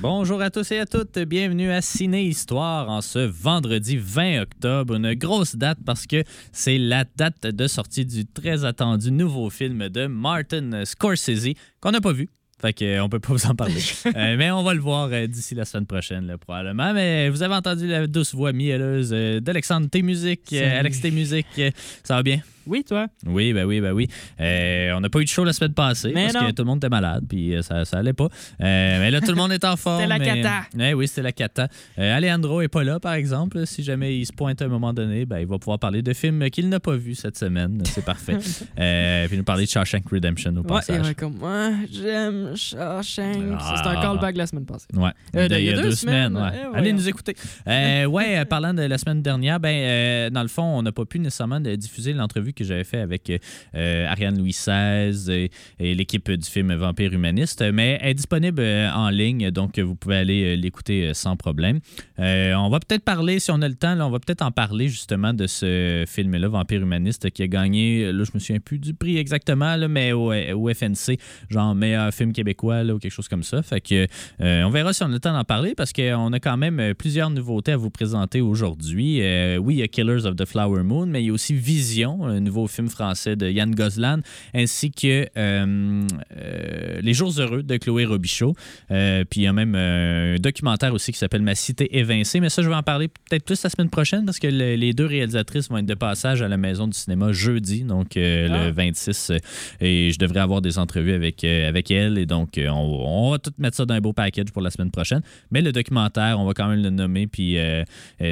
Bonjour à tous et à toutes, bienvenue à Ciné Histoire en ce vendredi 20 octobre, une grosse date parce que c'est la date de sortie du très attendu nouveau film de Martin Scorsese qu'on n'a pas vu. Fait qu'on peut pas vous en parler. Euh, mais on va le voir euh, d'ici la semaine prochaine, là, probablement. Mais vous avez entendu la douce voix mielleuse euh, d'Alexandre T Musique. Euh, Salut. Alex T Musique, euh, ça va bien? Oui, toi? Oui, ben oui, ben oui. Euh, on n'a pas eu de show la semaine passée Mais parce non. que tout le monde était malade, puis euh, ça, ça allait pas. Euh, mais là, tout le monde est en forme. C'était la mais- cata. Ouais, oui, c'était la cata. Euh, Alejandro est pas là, par exemple. Si jamais il se pointe à un moment donné, ben, il va pouvoir parler de films qu'il n'a pas vus cette semaine. C'est parfait. puis nous parler de Shawshank Redemption au Ouais, passage. il va comme moi, j'aime Shawshank. Ah. C'est un callback la semaine passée. Ouais. De- il y a deux semaines, ouais. eh, Allez nous écouter. Ouais, parlant de la semaine dernière, ben, dans le fond, on n'a pas pu nécessairement diffuser l'entrevue que j'avais fait avec euh, Ariane Louis XVI et, l'équipe du film Vampire Humaniste, mais elle est disponible euh, en ligne, donc vous pouvez aller euh, l'écouter euh, sans problème. Euh, on va peut-être parler, si on a le temps, on va peut-être en parler justement de ce film-là, Vampire Humaniste, qui a gagné, là, je me souviens plus du prix exactement, mais au, FNC, genre meilleur film québécois ou quelque chose comme ça. Fait que euh, on verra si on a le temps d'en parler parce qu'on a quand même euh, plusieurs nouveautés à vous présenter aujourd'hui. Euh, oui, il y a Killers of the Flower Moon, mais il y a aussi Vision, un nouveau film français de Yann Gozlan, ainsi que euh, euh, Les Jours heureux de Chloé Robichaud. Euh, puis il y a même un documentaire aussi qui s'appelle Ma cité évincée, mais ça, je vais en parler peut-être plus la semaine prochaine parce que le- les deux réalisatrices vont être de passage à la Maison du cinéma jeudi, donc Ah. le 26, euh, et je devrais avoir des entrevues avec, avec elle, et donc on, on va tout mettre ça dans un beau package pour la semaine prochaine. Mais le documentaire, on va quand même le nommer, puis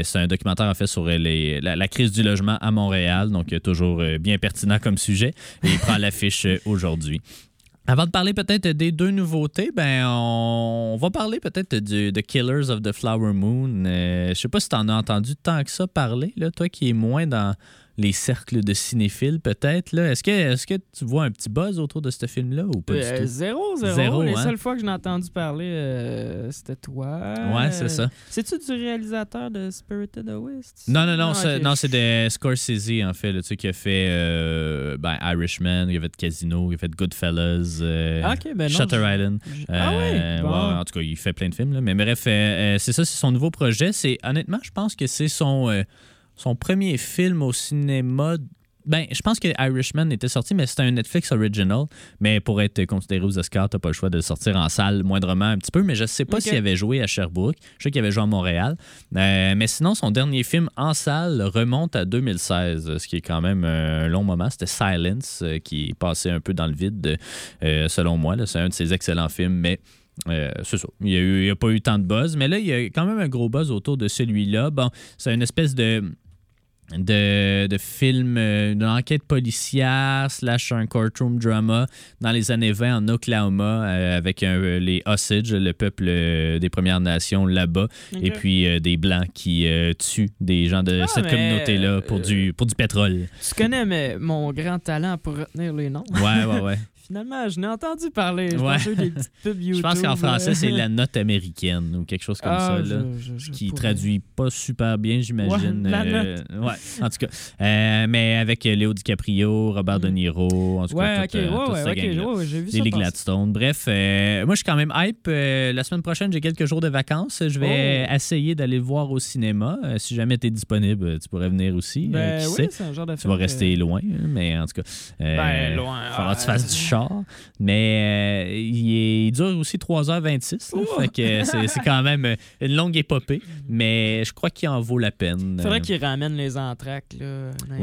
c'est un documentaire en fait sur les- la, la crise du logement à Montréal, donc euh, euh, bien pertinent comme sujet, et il prend l'affiche euh, aujourd'hui. Avant de parler peut-être des deux nouveautés, ben on, va parler peut-être du The Killers of the Flower Moon. Euh, je sais pas si tu en as entendu tant que ça parler, là, toi qui es moins dans les cercles de cinéphiles peut-être. là. Est-ce que, est que tu vois un petit buzz autour de ce film-là ou pas Euh, du tout? zéro, zéro, Zéro, Les hein? seules fois que j'en ai entendu parler, euh, c'était toi. Ouais, c'est ça. C'est-tu du réalisateur de Spirited Away? Non, non, non, non, c'est de Scorsese, en fait, là, tu sais, qui a fait euh, ben, Irishman, il a fait Casino, il a fait Goodfellas, euh, Ah, ben non, Shutter je- Island. Ah Euh, ouais? Bon. ouais, en tout cas, il fait plein de films. là. Mais bref, euh, euh, c'est ça, c'est son nouveau projet. C'est honnêtement, je pense que c'est son, euh, son premier film au cinéma. Ben, je pense que Irishman était sorti, mais c'était un Netflix original. Mais pour être considéré aux Oscars, t'as pas le choix de le sortir en salle moindrement un petit peu. Mais je sais pas s'il avait joué à Sherbrooke. Je sais qu'il avait joué à Montréal. Euh, mais sinon, son dernier film en salle remonte à 2016, ce qui est quand même un long moment. C'était Silence, euh, qui passé un peu dans le vide, euh, selon moi. C'est un de ses excellents films, mais euh, c'est ça. Il n'y a, a pas eu tant de buzz, mais là, il y a quand même un gros buzz autour de celui-là. Bon, c'est une espèce de. De, de film, euh, d'une enquête policière slash un courtroom drama dans les années 20 en Oklahoma euh, avec un- euh, les Osage, le peuple euh, des Premières Nations là-bas, et puis des Blancs qui tuent des gens de Ah, cette communauté-là pour, du, pour du pétrole. Tu connais mais, mon grand talent pour retenir les noms. Ouais, ouais, ouais. Finalement, je n'ai entendu parler. Je Ouais. pense que j'ai eu des petites pubs YouTube. Je pense qu'en français, euh. c'est la note américaine ou quelque chose comme Ah, ça. Là. je- je- je qui pourrais. traduit pas super bien, j'imagine. Ouais, la Euh, ouais, en tout cas. Euh, mais avec Léo DiCaprio, Robert De Niro, en tout Mm. Cas, ok, toute, euh, toute ouais, cette ok, gang-là. ouais, ouais, j'ai vu ça. Lily. Gladstone. Bref, euh, moi, je suis quand même hype. La semaine prochaine, j'ai quelques jours de vacances. Je vais Oh. essayer d'aller le voir au cinéma. Si jamais tu es disponible, tu pourrais venir aussi. Ben qui oui, sait? un genre Tu vas rester loin, hein, mais en tout cas. Ben, loin, Faudra que tu fasses du char. Mais euh, il, est- il dure aussi 3h26. là. fait que c'est c'est quand même une longue épopée. Mais je crois qu'il en vaut la peine. Faudrait Euh, qu'il ramène les là. les Ouais,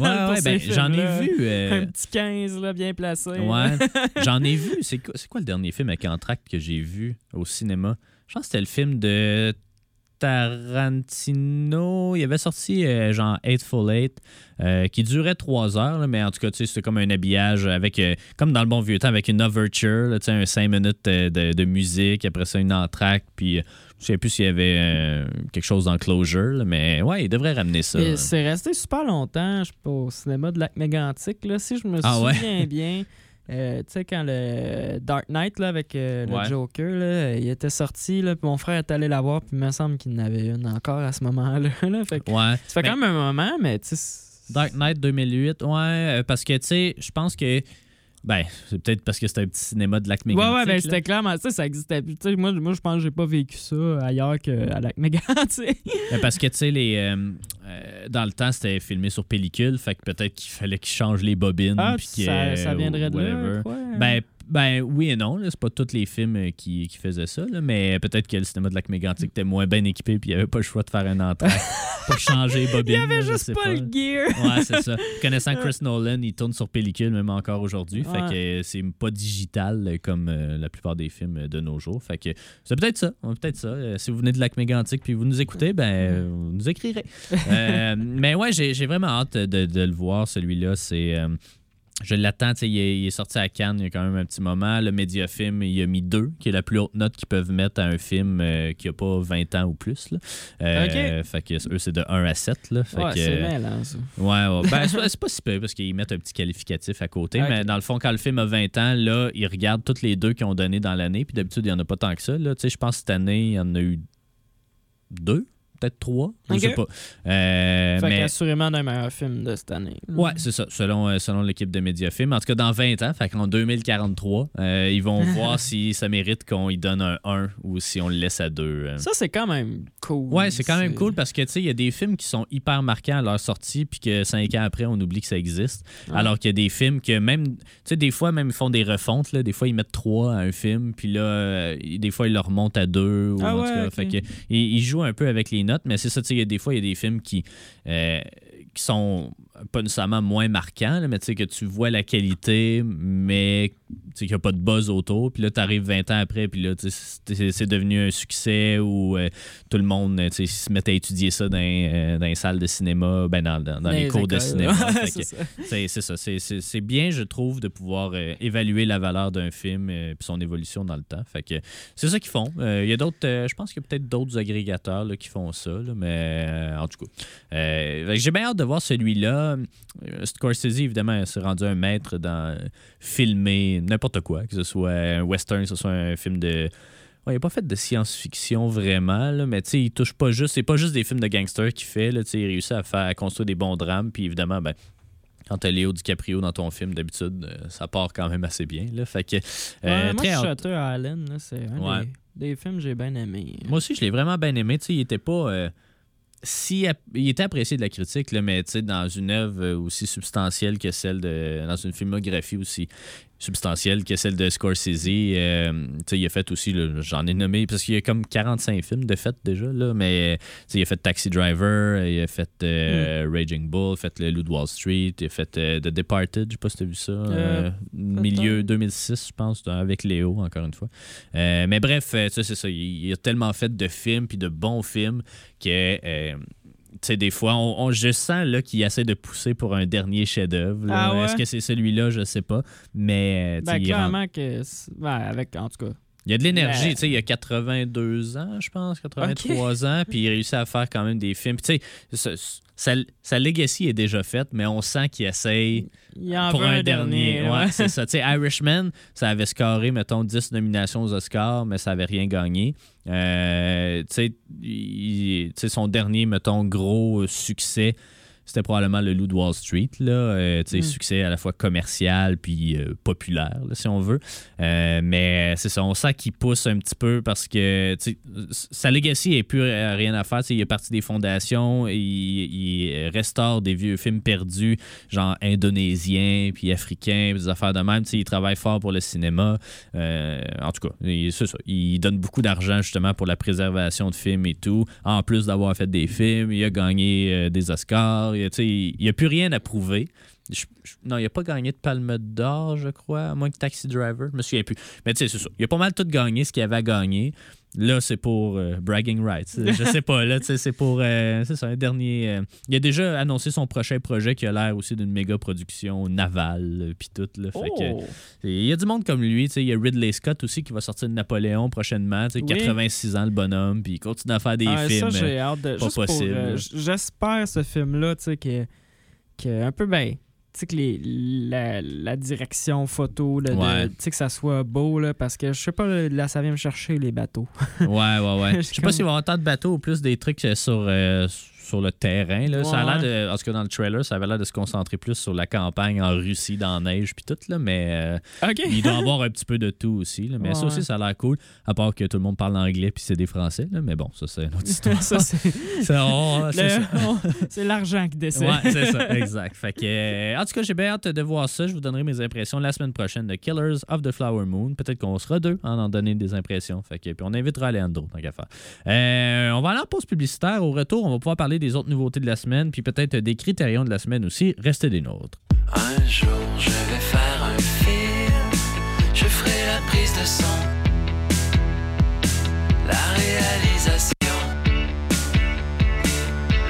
ouais, ouais. Ben, j'en ai vu. euh, Un petit 15, là, bien placé. Ouais, j'en ai vu. C'est quoi, c'est quoi le dernier film avec entracte que j'ai vu au cinéma? Je pense que c'était le film de Tarantino, il avait sorti euh, genre Eightful Eight, euh, qui durait trois heures, là, mais en tout cas, tu sais, c'était comme un habillage avec, euh, comme dans le bon vieux temps, avec une overture, là, tu sais, un cinq minutes euh, de, de musique, après ça, une entracte, puis je sais plus s'il y avait quelque chose dans Closure, là, mais ouais, il devrait ramener ça. C'est resté super longtemps, je sais pas, au cinéma de lac mégantic. Là, si je me Ah ouais? souviens bien, euh, tu sais, quand le Dark Knight là, avec euh, Ouais. le Joker, là, il était sorti, là, puis mon frère est allé la voir, puis il me semble qu'il en avait une encore à ce moment-là. là. fait que Ouais. ça fait Mais- quand même un moment, mais tu sais. Dark Knight 2008, ouais, euh, parce que, tu sais, je pense que. Ben, c'est peut-être parce que c'était un petit cinéma de lac Ouais, mégantic. ouais, ben là. c'était clairement ça, ça existait plus. Moi, moi je pense que j'ai pas vécu ça ailleurs qu'à lac mégantic. Ben, parce que, tu sais, les, euh, euh, dans le temps, c'était filmé sur pellicule, fait que peut-être qu'il fallait qu'ils changent les bobines. Ah, puis ça, ça viendrait de là. quoi. Ben, ben oui et non, c'est pas tous les films euh, qui, qui faisaient ça, là, mais peut-être que le cinéma de lac mégantic était moins bien équipé puis il n'y avait pas le choix de faire un entrée pour changer bobines. il y avait juste pas, le gear. Ouais, c'est ça. Connaissant Chris Nolan, il tourne sur pellicule même encore aujourd'hui. Fait que c'est pas digital euh, comme euh, la plupart des films de nos jours. Fait que c'est peut-être ça. Peut-être ça. Si vous venez de lac mégantic puis vous nous écoutez, ben vous nous écrirez. Euh, mais ouais, j'ai j'ai vraiment hâte de, de le voir, celui-là. C'est. euh, je l'attends, il, est- il est sorti à Cannes il y a quand même un petit moment. Le Mediafilm, il a mis deux, qui est la plus haute note qu'ils peuvent mettre à un film euh, qui a pas 20 ans ou plus. Là. Euh, Fait que eux, c'est de 1 à 7. Là. Fait Ouais, que, c'est mêlant, ça. Ouais, ouais. Ben, c'est pas- si peu parce qu'ils mettent un petit qualificatif à côté. Mais dans le fond, quand le film a 20 ans, là, ils regardent toutes les deux qu'ils ont donné dans l'année. Puis d'habitude, il n'y en a pas tant que ça. Je pense que cette année, il y en a eu deux, peut-être trois. Je Ok. sais pas. Euh, Fait mais... qu'assurément d'un meilleur film de cette année. Ouais, c'est ça, selon, euh, selon l'équipe de Mediafilm. En tout cas, dans 20 ans, fait qu'en 2043, euh, ils vont voir si ça mérite qu'on y donne un 1 ou si on le laisse à 2. Ça, c'est quand même cool. Ouais, c'est quand même cool parce que, tu sais, il y a des films qui sont hyper marquants à leur sortie, puis que cinq ans après, on oublie que ça existe. Ouais. Alors qu'il y a des films que même, tu sais, des fois, même, ils font des refontes, là. Des fois, ils mettent trois à un film, puis là, euh, des fois, ils le remontent à deux. Ou, Ah en tout ouais, cas, ok. fait que, ils, ils jouent un peu avec les notes, mais c'est ça, tu sais, des fois, il y a des films qui, euh, qui sont pas nécessairement moins marquants, là, mais tu sais, que tu vois la qualité, mais tu sais, qu'il n'y a pas de buzz autour. Puis là, tu arrives 20 ans après, puis là, tu sais, c'est devenu un succès où euh, tout le monde tu sais, se met à étudier ça dans, euh, dans les salles de cinéma, ben dans, dans- dans les, cours de cinéma. C'est ça. c'est c'est ça. C'est- C'est c'est bien, je trouve, de pouvoir euh, évaluer la valeur d'un film et son évolution dans le temps. Fait que c'est ça qu'ils font. Il y a d'autres, euh, je pense qu'il y a peut-être d'autres agrégateurs là, qui font ça, là, mais en tout cas. J'ai bien hâte de voir celui-là. Euh, Scorsese, évidemment, s'est rendu un maître dans filmer n'importe quoi, que ce soit un western, que ce soit un film de. Ouais, il n'a pas fait de science-fiction vraiment, là, mais tu sais, il touche pas juste. C'est pas juste des films de gangsters qu'il fait. Là, tu sais, il réussit à faire à construire des bons drames. Puis évidemment, ben, quand t'as Léo DiCaprio dans ton film, d'habitude, euh, ça part quand même assez bien. Là, fait que, euh, Ouais, moi, très. Shutter Island, c'est un Ouais. des, des films que j'ai bien aimé. Moi aussi, je l'ai vraiment bien aimé. Tu sais, il était pas. euh, si il était apprécié de la critique, là, mais dans une œuvre aussi substantielle que celle de. dans une filmographie aussi substantielle que celle de Scorsese, euh, il a fait aussi, j'en ai nommé, parce qu'il y a comme 45 films de fait déjà, là, mais sais, il a fait Taxi Driver, il a fait euh, Raging Bull, il a fait Le Loup de Wall Street, il a fait euh, The Departed, je sais pas si tu as vu ça, euh, milieu 2006, je pense, avec Léo, encore une fois. Euh, mais bref, euh, ça, c'est ça. Il, il a tellement fait de films puis de bons films que. Tu sais, des fois, on, on- je sens qu'il essaie de pousser pour un dernier chef-d'œuvre. Ah ouais? Est-ce que c'est celui-là? Je sais pas. Mais euh, Ben, rend- clairement que. ben, avec, en tout cas. Il y a de l'énergie. Ben- tu sais, Il a 82 ans, je pense, 83 ans, puis il réussit à faire quand même des films. Tu sais, sa, sa- legacy est déjà faite, mais on sent qu'il essaye Il en pour un, dernier. ouais. Ouais, c'est ça. Tu sais, Irishman, ça avait scoré, mettons, 10 nominations aux Oscars, mais ça avait rien gagné. Euh, tu sais, il- tu sais, son dernier, mettons, gros succès, c'était probablement le Loup de Wall Street. Là. Euh, Mm. Succès à la fois commercial puis euh, populaire, là, si on veut. Euh, mais c'est ça, on sent qu'il pousse un petit peu parce que sa legacy est plus rien à faire. Il est parti des fondations, il, il restaure des vieux films perdus, genre indonésiens, puis africains, puis des affaires de même. Il travaille fort pour le cinéma. En tout cas, il- c'est ça. Il donne beaucoup d'argent justement pour la préservation de films et tout. En plus d'avoir fait des films, il a gagné des Oscars. Il, n'y a plus rien à prouver. Je- je- non, il a pas gagné de Palme d'Or, je crois, à moins que Taxi Driver. Je me souviens plus. Mais tu sais, c'est ça. Il a pas mal tout gagné ce qu'il avait à gagner. Là, c'est pour euh, bragging rights. Je sais pas, là, tu sais, c'est pour. euh, c'est ça, un dernier. euh, il a déjà annoncé son prochain projet qui a l'air aussi d'une méga production navale, puis tout. Là, fait que- Oh. Il y a du monde comme lui. tu sais, Il y a Ridley Scott aussi qui va sortir de Napoléon prochainement. tu sais, Oui. 86 ans, le bonhomme. Puis il continue à faire des Ah, films. Ça, j'ai hâte de. pas possible, J'espère ce film-là, tu sais, que, que un peu ben. Tu sais, que les, la, la direction photo, là, de- Ouais. tu sais, que ça soit beau, là, parce que je sais pas, là, ça vient me chercher les bateaux. Ouais, ouais, ouais. Je sais pas comme- s'il va y avoir tant de bateaux ou plus des trucs euh, sur, euh, sur le terrain. Là. Ça a l'air Ouais. de. En tout cas, dans le trailer, ça avait l'air de se concentrer plus sur la campagne en Russie, dans la neige, puis tout, là. Mais euh, il doit avoir un petit peu de tout aussi. là. Mais ça Ouais. aussi, ça a l'air cool. À part que tout le monde parle anglais, puis c'est des Français. Là. Mais bon, ça, c'est une autre histoire. ça, c'est Ça, on- c'est l'argent qui décide. Ouais, c'est ça, exact. Fait que, euh, en tout cas, j'ai bien hâte de voir ça. Je vous donnerai mes impressions la semaine prochaine de Killers of the Flower Moon. Peut-être qu'on sera deux à en donner des impressions. Fait que, puis on invitera Leandro, tant qu'à faire. Euh, on va aller en pause publicitaire. Au retour, on va pouvoir parler des autres nouveautés de la semaine, puis peut-être des critérions de la semaine aussi. Restez des nôtres. Un jour je vais faire un film, je ferai la prise de son, la réalisation,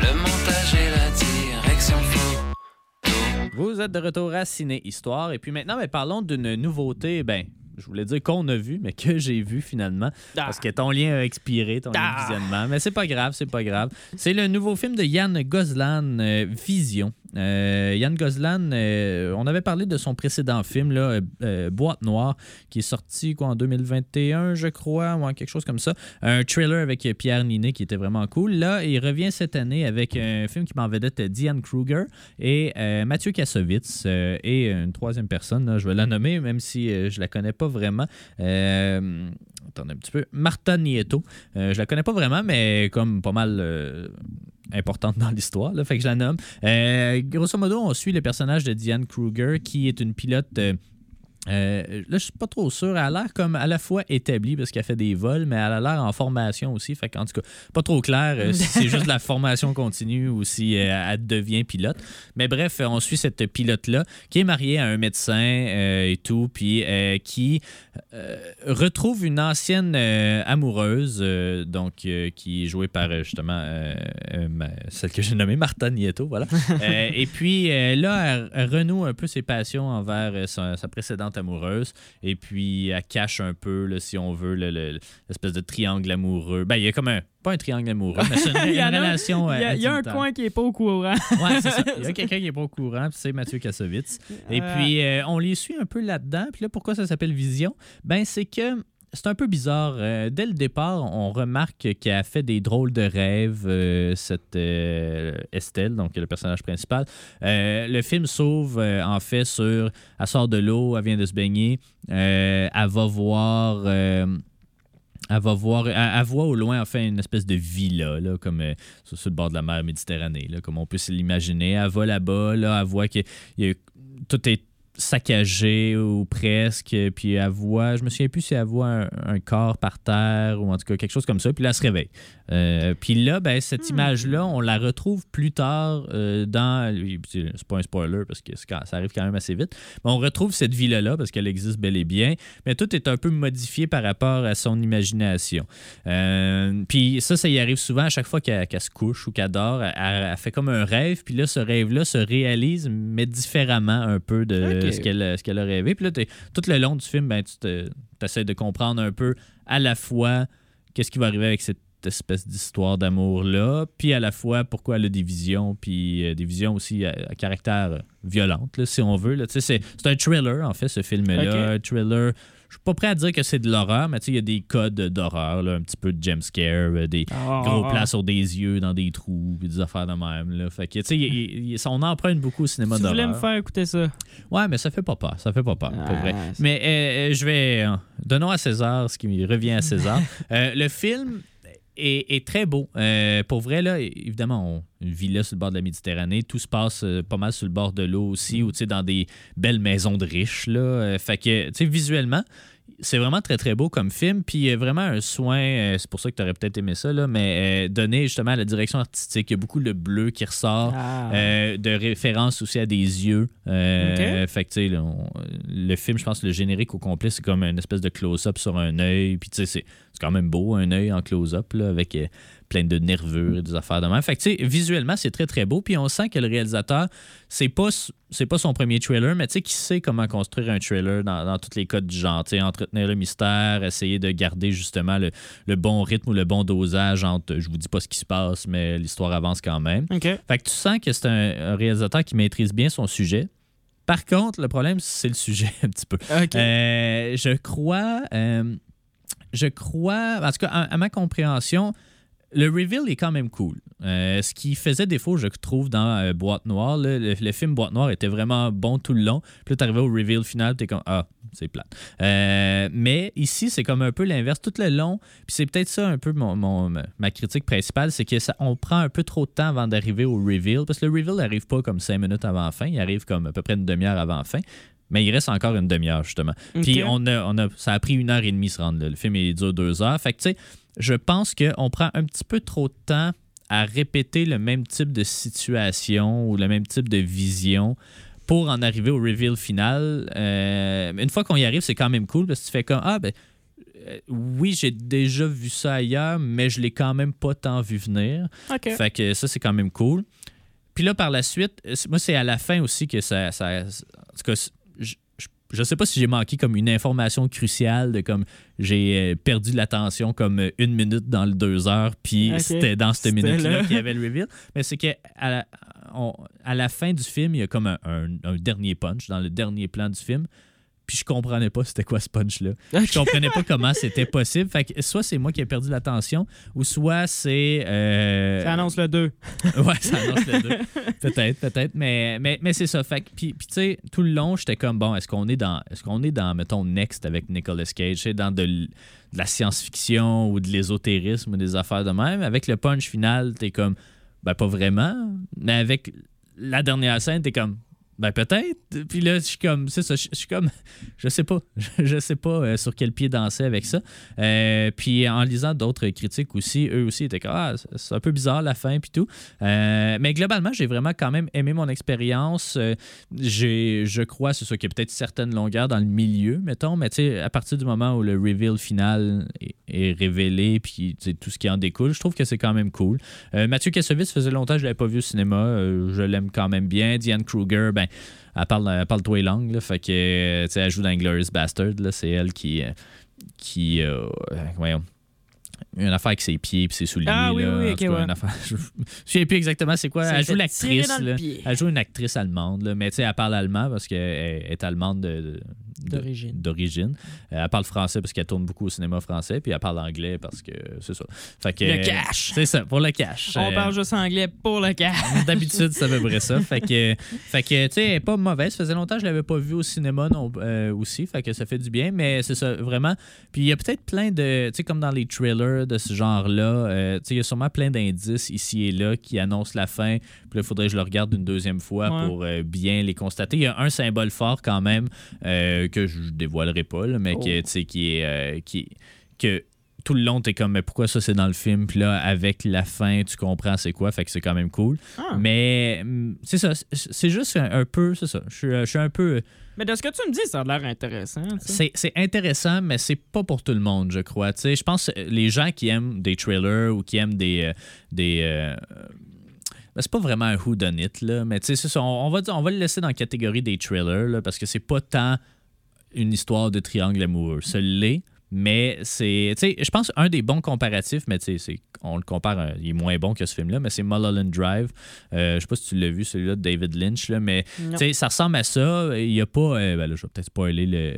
le montage et la direction photo. Vous êtes de retour à Ciné Histoire. Et puis maintenant, ben, parlons d'une nouveauté, ben, je voulais dire qu'on a vu, mais que j'ai vu finalement. Parce que ton lien a expiré, ton lien de Ah. visionnement. Mais c'est pas grave, c'est pas grave. C'est le nouveau film de Yann Gozlan, euh, Vision. Euh, Yann Gozlan, euh, on avait parlé de son précédent film, euh, Boîte Noire, qui est sorti quoi, en 2021, je crois, ou quelque chose comme ça. Un thriller avec Pierre Ninet qui était vraiment cool. Là, il revient cette année avec un film qui m'en vedette Diane Kruger et Mathieu Kassovitz et une troisième personne, je vais la nommer, même si je la connais pas vraiment. Attendez un petit peu. Martha Nieto. Je la connais pas vraiment, mais comme pas mal importante dans l'histoire, là, fait que je la nomme. Euh, grosso modo, on suit le personnage de Diane Kruger, qui est une pilote. euh, euh, là, je suis pas trop sûr. Elle a l'air comme à la fois établie parce qu'elle fait des vols, mais elle a l'air en formation aussi. Fait qu'en tout cas, pas trop clair euh, si c'est juste la formation continue ou si euh, elle devient pilote. Mais bref, on suit cette pilote-là qui est mariée à un médecin et tout, puis qui retrouve une ancienne euh, amoureuse, euh, donc euh, qui est jouée par euh, justement euh, euh, celle que j'ai nommée Martha Nieto, voilà. Euh, et puis euh, là, elle, elle renoue un peu ses passions envers euh, sa, sa précédente amoureuse, et puis elle cache un peu, là, si on veut, le- le- l'espèce de triangle amoureux. Ben, il y a comme un, pas un triangle amoureux, mais c'est une, Il y en une relation. Il y a, il y a un coin qui est pas au courant. Ouais, c'est ça. Il y a quelqu'un qui est pas au courant, puis c'est Mathieu Kassovitz. Et Euh, puis, euh, on les suit un peu là-dedans. Puis là, pourquoi ça s'appelle Vision? Ben, c'est que c'est un peu bizarre. Euh, dès le départ, on remarque qu'elle a fait des drôles de rêves, euh, cette euh, Estelle, donc le personnage principal. Euh, le film s'ouvre, euh, en fait, sur... Elle sort de l'eau, elle vient de se baigner. Euh, elle va voir... elle va voir, elle, voit au loin, enfin, une espèce de villa, là, comme euh, sur, le bord de la mer Méditerranée, là, comme on peut se l'imaginer. Elle va là-bas, là, elle voit que tout est saccagé ou presque, puis elle voit, je me souviens plus si elle voit un, un corps par terre ou en tout cas quelque chose comme ça, puis là, elle se réveille. Euh, puis là, ben, cette image-là, on la retrouve plus tard euh, dans. C'est pas un spoiler parce que ça arrive quand même assez vite. Mais on retrouve cette villa-là parce qu'elle existe bel et bien. Mais tout est un peu modifié par rapport à son imagination. Euh, puis ça, ça y arrive souvent à chaque fois qu'elle se couche ou qu'elle dort. Elle, elle fait comme un rêve. Puis là, ce rêve-là se réalise, mais différemment un peu de Ce qu'elle ce qu'elle a rêvé. Puis là, t'es- tout le long du film, ben, tu essaies de comprendre un peu à la fois qu'est-ce qui va arriver avec cette espèce d'histoire d'amour-là, puis à la fois pourquoi elle a des visions, puis euh, des visions aussi à, à caractère violente, là, si on veut. C'est c'est un thriller, en fait, ce film-là. Un thriller. Je suis pas prêt à dire que c'est de l'horreur, mais tu sais, il y a des codes d'horreur, là, un petit peu de jump scare, euh, des Ah, gros ah, plans sur des yeux dans des trous, puis des affaires de même. Là. Fait que, tu sais, on emprunte beaucoup au cinéma Tu voulais d'horreur. me faire écouter ça. Ouais, mais ça fait pas peur. Ça fait pas peur, pour Ah, vrai. c'est- Mais euh, euh, je vais. euh, donnons à César ce qui revient à César. Euh, le film est, est très beau. Euh, pour vrai, là, évidemment, on une villa sur le bord de la Méditerranée. Tout se passe euh, pas mal sur le bord de l'eau aussi, ou tu sais, dans des belles maisons de riches. Là. Euh, fait que, tu sais, visuellement, c'est vraiment très, très beau comme film. Puis il y a vraiment un soin, euh, c'est pour ça que tu aurais peut-être aimé ça, là, mais euh, donné justement à la direction artistique. Il y a beaucoup de bleu qui ressort, Ah. euh, de référence aussi à des yeux. Euh, Ok. Fait que, tu sais, là, on- le film, je pense, le générique au complet, c'est comme une espèce de close-up sur un œil. Puis, tu sais, c'est quand même beau, un œil en close-up, avec euh, plein de nervures et des affaires de même. Fait que, tu sais, visuellement, c'est très, très beau. Puis, on sent que le réalisateur, c'est pas, c'est pas son premier trailer, mais tu sais, qui sait comment construire un trailer dans, dans tous les codes du genre. Tu entretenir le mystère, essayer de garder justement le, le bon rythme ou le bon dosage entre, je vous dis pas ce qui se passe, mais l'histoire avance quand même. Fait que tu sens que c'est un, un réalisateur qui maîtrise bien son sujet. Par contre, le problème, c'est le sujet un petit peu. Euh, je crois, euh, je crois, en tout cas, à, à ma compréhension, le reveal est quand même cool. Euh, ce qui faisait défaut, je trouve, dans euh, Boîte Noire, là, le, le film Boîte Noire était vraiment bon tout le long. Puis là, t'arrivais au reveal final, t'es comme Ah, c'est plate. Euh, mais ici, c'est comme un peu l'inverse tout le long. Puis c'est peut-être ça un peu mon, mon- ma critique principale, c'est que ça, on prend un peu trop de temps avant d'arriver au reveal. Parce que le reveal n'arrive pas comme cinq minutes avant la fin, il arrive comme à peu près une demi-heure avant la fin. Mais il reste encore une demi-heure, justement. Puis on a, on a, ça a pris une heure et demie se rendre là. Le film il dure deux heures. Fait que, tu sais, je pense qu'on prend un petit peu trop de temps à répéter le même type de situation ou le même type de vision pour en arriver au reveal final. Euh, une fois qu'on y arrive, c'est quand même cool parce que tu fais comme Ah, ben. euh, Oui, j'ai déjà vu ça ailleurs, mais je l'ai quand même pas tant vu venir. Fait que ça, c'est quand même cool. Puis là, par la suite, moi, c'est à la fin aussi que ça. ça- en tout cas, je, sais pas si j'ai manqué comme une information cruciale de comme j'ai euh, perdu l'attention comme euh, une minute dans le deux heures, puis c'était dans cette minute-là là. qu'il y avait le reveal. Mais c'est que à la, on- à la fin du film, il y a comme un, un- un dernier punch dans le dernier plan du film. Puis je comprenais pas c'était quoi ce punch-là. Je comprenais pas comment c'était possible. Fait que soit c'est moi qui ai perdu l'attention, ou soit c'est. euh, Ça annonce le 2. ouais, ça annonce le deux. Peut-être, peut-être, mais, mais, mais c'est ça. Fait que, puis, puis tu sais, tout le long, j'étais comme, bon, est-ce qu'on est dans, est-ce qu'on est dans, mettons, Next avec Nicolas Cage, c'est dans de, de la science-fiction ou de l'ésotérisme ou des affaires de même? Avec le punch final, t'es comme, ben pas vraiment. Mais avec la dernière scène, t'es comme, ben peut-être. Puis là, je suis comme, c'est ça, je suis comme, je sais pas, je sais pas euh, sur quel pied danser avec ça. Euh, puis en lisant d'autres critiques aussi, eux aussi étaient comme, ah, c'est- un peu bizarre la fin puis tout. Euh, mais globalement, j'ai vraiment quand même aimé mon expérience. J'ai, je crois, c'est ça, qu'il y a peut-être certaines longueurs dans le milieu, mettons, mais tu sais, à partir du moment où le reveal final est, révélé, puis tout ce qui en découle, je trouve que c'est quand même cool. Mathieu Kassovitz faisait longtemps que je l'avais pas vu au cinéma. Je l'aime quand même bien. Diane Kruger, ben, elle parle, elle parle toi langue, là, fait que, elle joue dans Glorious Bastard, là, c'est elle qui, euh, qui, euh, euh, voyons, une affaire avec ses pieds puis ses souliers. Ah oui, là. oui, cas, ouais. une affaire, je ne sais plus exactement c'est quoi. Ça Elle joue l'actrice. Elle joue une actrice allemande, là, mais tu sais, elle parle allemand parce qu'elle est allemande de- de- de- D'origine. d'origine. Euh, elle parle français parce qu'elle tourne beaucoup au cinéma français, puis elle parle anglais parce que c'est ça. Fait que, Le cash. C'est ça, pour le cash. On Euh, parle juste anglais pour le cas. D'habitude, c'est à peu près ça. Fait que, fait que tu sais, elle est pas mauvaise. Ça faisait longtemps que je l'avais pas vue au cinéma non, euh, aussi. Fait que ça fait du bien, mais c'est ça, vraiment. Puis il y a peut-être plein de. Tu sais, comme dans les trailers de ce genre-là, euh, tu sais, il y a sûrement plein d'indices ici et là qui annoncent la fin. Puis là, il faudrait que je le regarde une deuxième fois Ouais. pour euh, bien les constater. Il y a un symbole fort quand même euh, que je dévoilerai pas, là, mais Oh. que, tu sais, qui est. euh, qui, que tout le long, t'es comme, mais pourquoi ça c'est dans le film? Puis là, avec la fin, tu comprends c'est quoi, fait que c'est quand même cool. Ah. Mais hum, c'est ça, c'est- juste un, un peu, c'est ça. Je suis, je suis un peu. Mais de ce que tu me dis, ça a l'air intéressant. C'est intéressant, mais c'est pas pour tout le monde, je crois. Je pense que les gens qui aiment des trailers ou qui aiment des. euh, des euh, ben, c'est pas vraiment un who done it, là, mais tu sais. On, on va, on va le laisser dans la catégorie des trailers, là, parce que c'est pas tant une histoire de triangle amoureux. L'est, mais c'est. Tu sais, je pense un des bons comparatifs, mais tu sais, c'est- on le compare, il est moins bon que ce film-là, mais c'est Mulholland Drive. Euh, je sais pas si tu l'as vu, celui-là de David Lynch, là, mais tu sais, ça ressemble à ça. Il n'y a pas. euh, ben là, je vais peut-être spoiler le